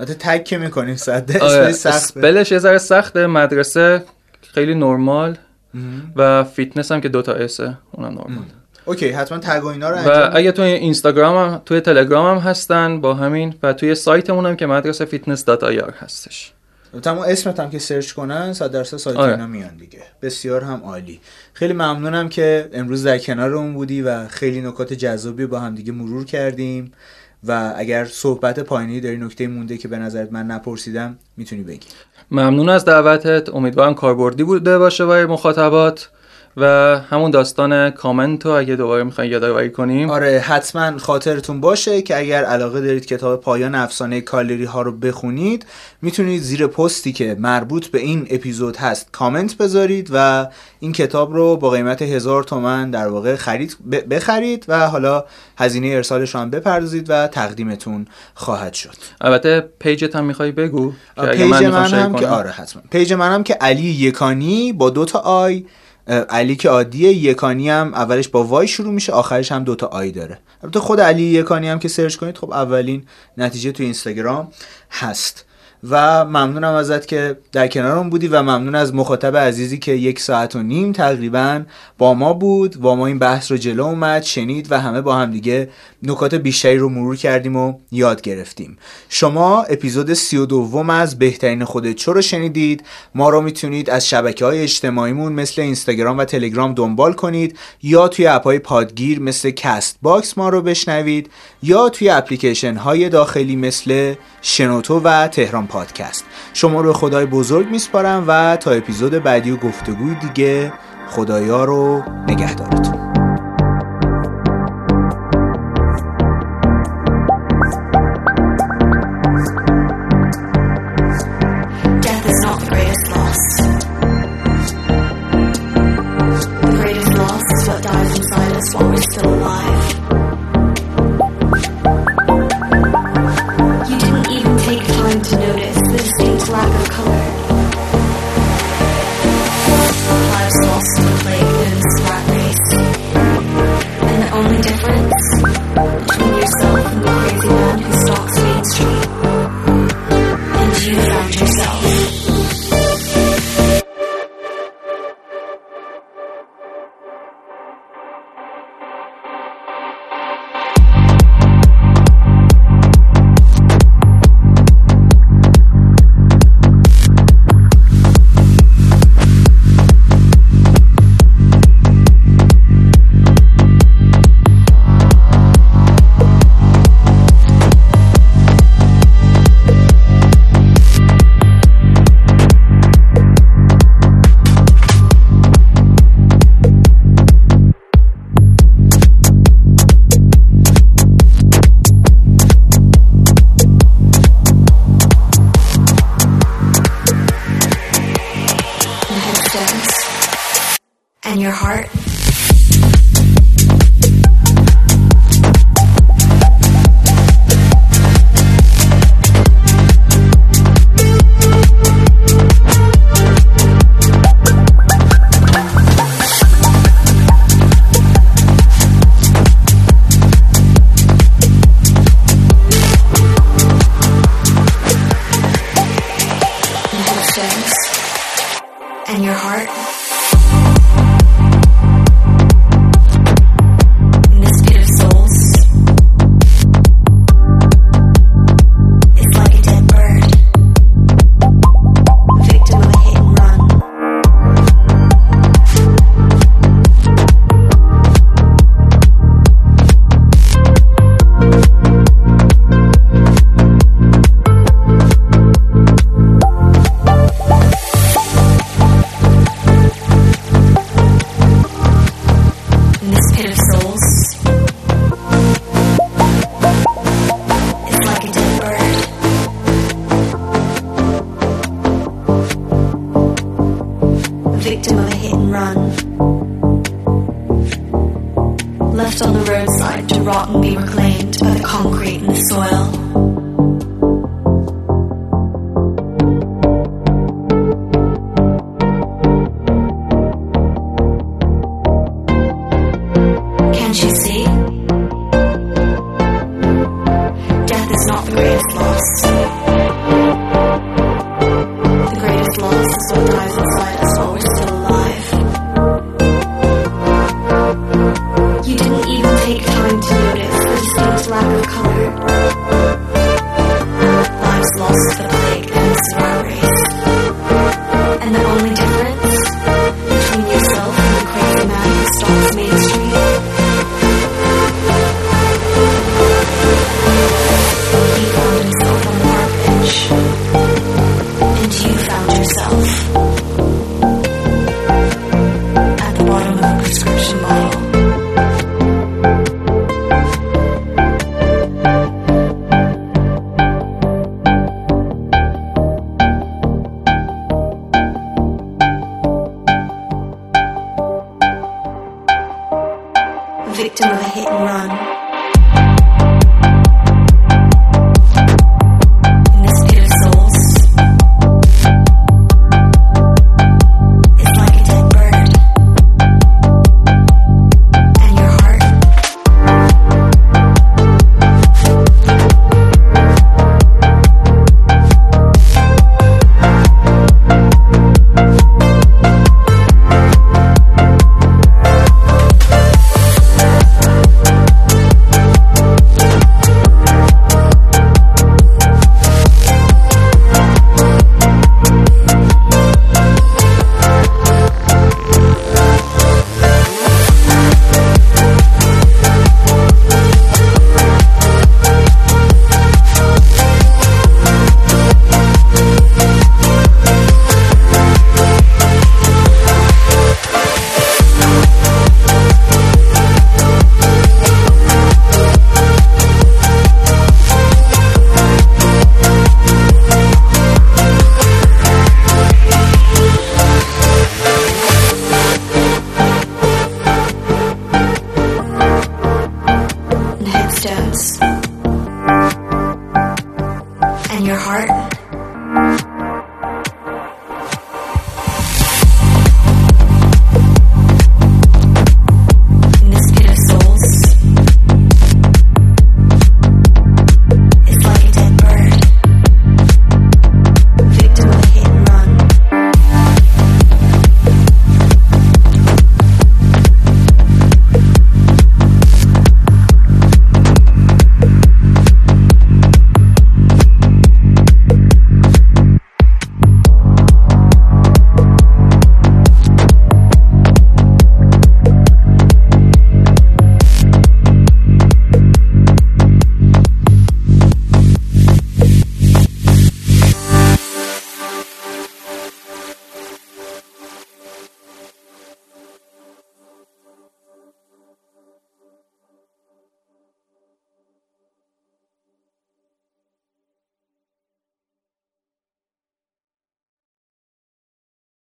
حتی تگ که می‌کنیم سخته آره، سخته. spellش یه ذره سخته مدرسه خیلی نرمال. و فیتنس هم که دوتا s ـه اونم نرمال. اوکی حتما تگ و اینا رو و انجام اگه توی اینستاگرام هم توی تلگرام هم هستن با همین و توی سایتمون هم که مدرسه فیتنس dot ir هستش. تمام اسمت هم که سرچ کنن صد درصد سایت آره. اینا میان دیگه. بسیار هم عالی. خیلی ممنونم که امروز در کنارمون بودی و خیلی نکات جذابی با هم دیگه مرور کردیم و اگر صحبت پایینی داری نکته مونده که به نظرت من نپرسیدم می‌تونی بگی. ممنون از دعوتت. امیدوارم کاربردی بوده باشه برای مخاطبات. و همون داستان کامنت رو اگه دوباره می‌خواین یادآوری کنیم. آره حتما خاطرتون باشه که اگر علاقه دارید کتاب پایان افسانه کالری ها رو بخونید می‌تونید زیر پستی که مربوط به این اپیزود هست کامنت بذارید و این کتاب رو با قیمت هزار تومن در واقع خرید بخرید و حالا هزینه ارسالش رو هم بپردازید و تقدیمتون خواهد شد. البته پیجت هم می‌خوای بگو؟ اگه پیج من هم که آره حتما. پیج من هم که علی یکانی با دو تا I علی که عادیه یکانی هم اولش با Y شروع میشه آخرش هم دو تا I داره. البته خود علی یکانی هم که سرچ کنید خب اولین نتیجه تو اینستاگرام هست. و ممنونم ازت که در کنارم بودی و ممنون از مخاطب عزیزی که یک ساعت و نیم تقریبا با ما بود. با ما این بحث رو جلو اومد شنید و همه با هم دیگه نکات بیشتری رو مرور کردیم و یاد گرفتیم. شما اپیزود سی و دوم از بهترین خودت شو رو شنیدید. ما رو می‌تونید از شبکه های اجتماعیمون مثل اینستاگرام و تلگرام دنبال کنید یا توی اپ های پادگیر مثل Castbox ما رو بشنوید یا توی اپلیکیشن های داخلی مثل شنوتو و تهران پادکست. شما رو خدای بزرگ میسپارم و تا اپیزود بعدی و گفتگوی دیگه خدایا رو نگهدارتون. monster.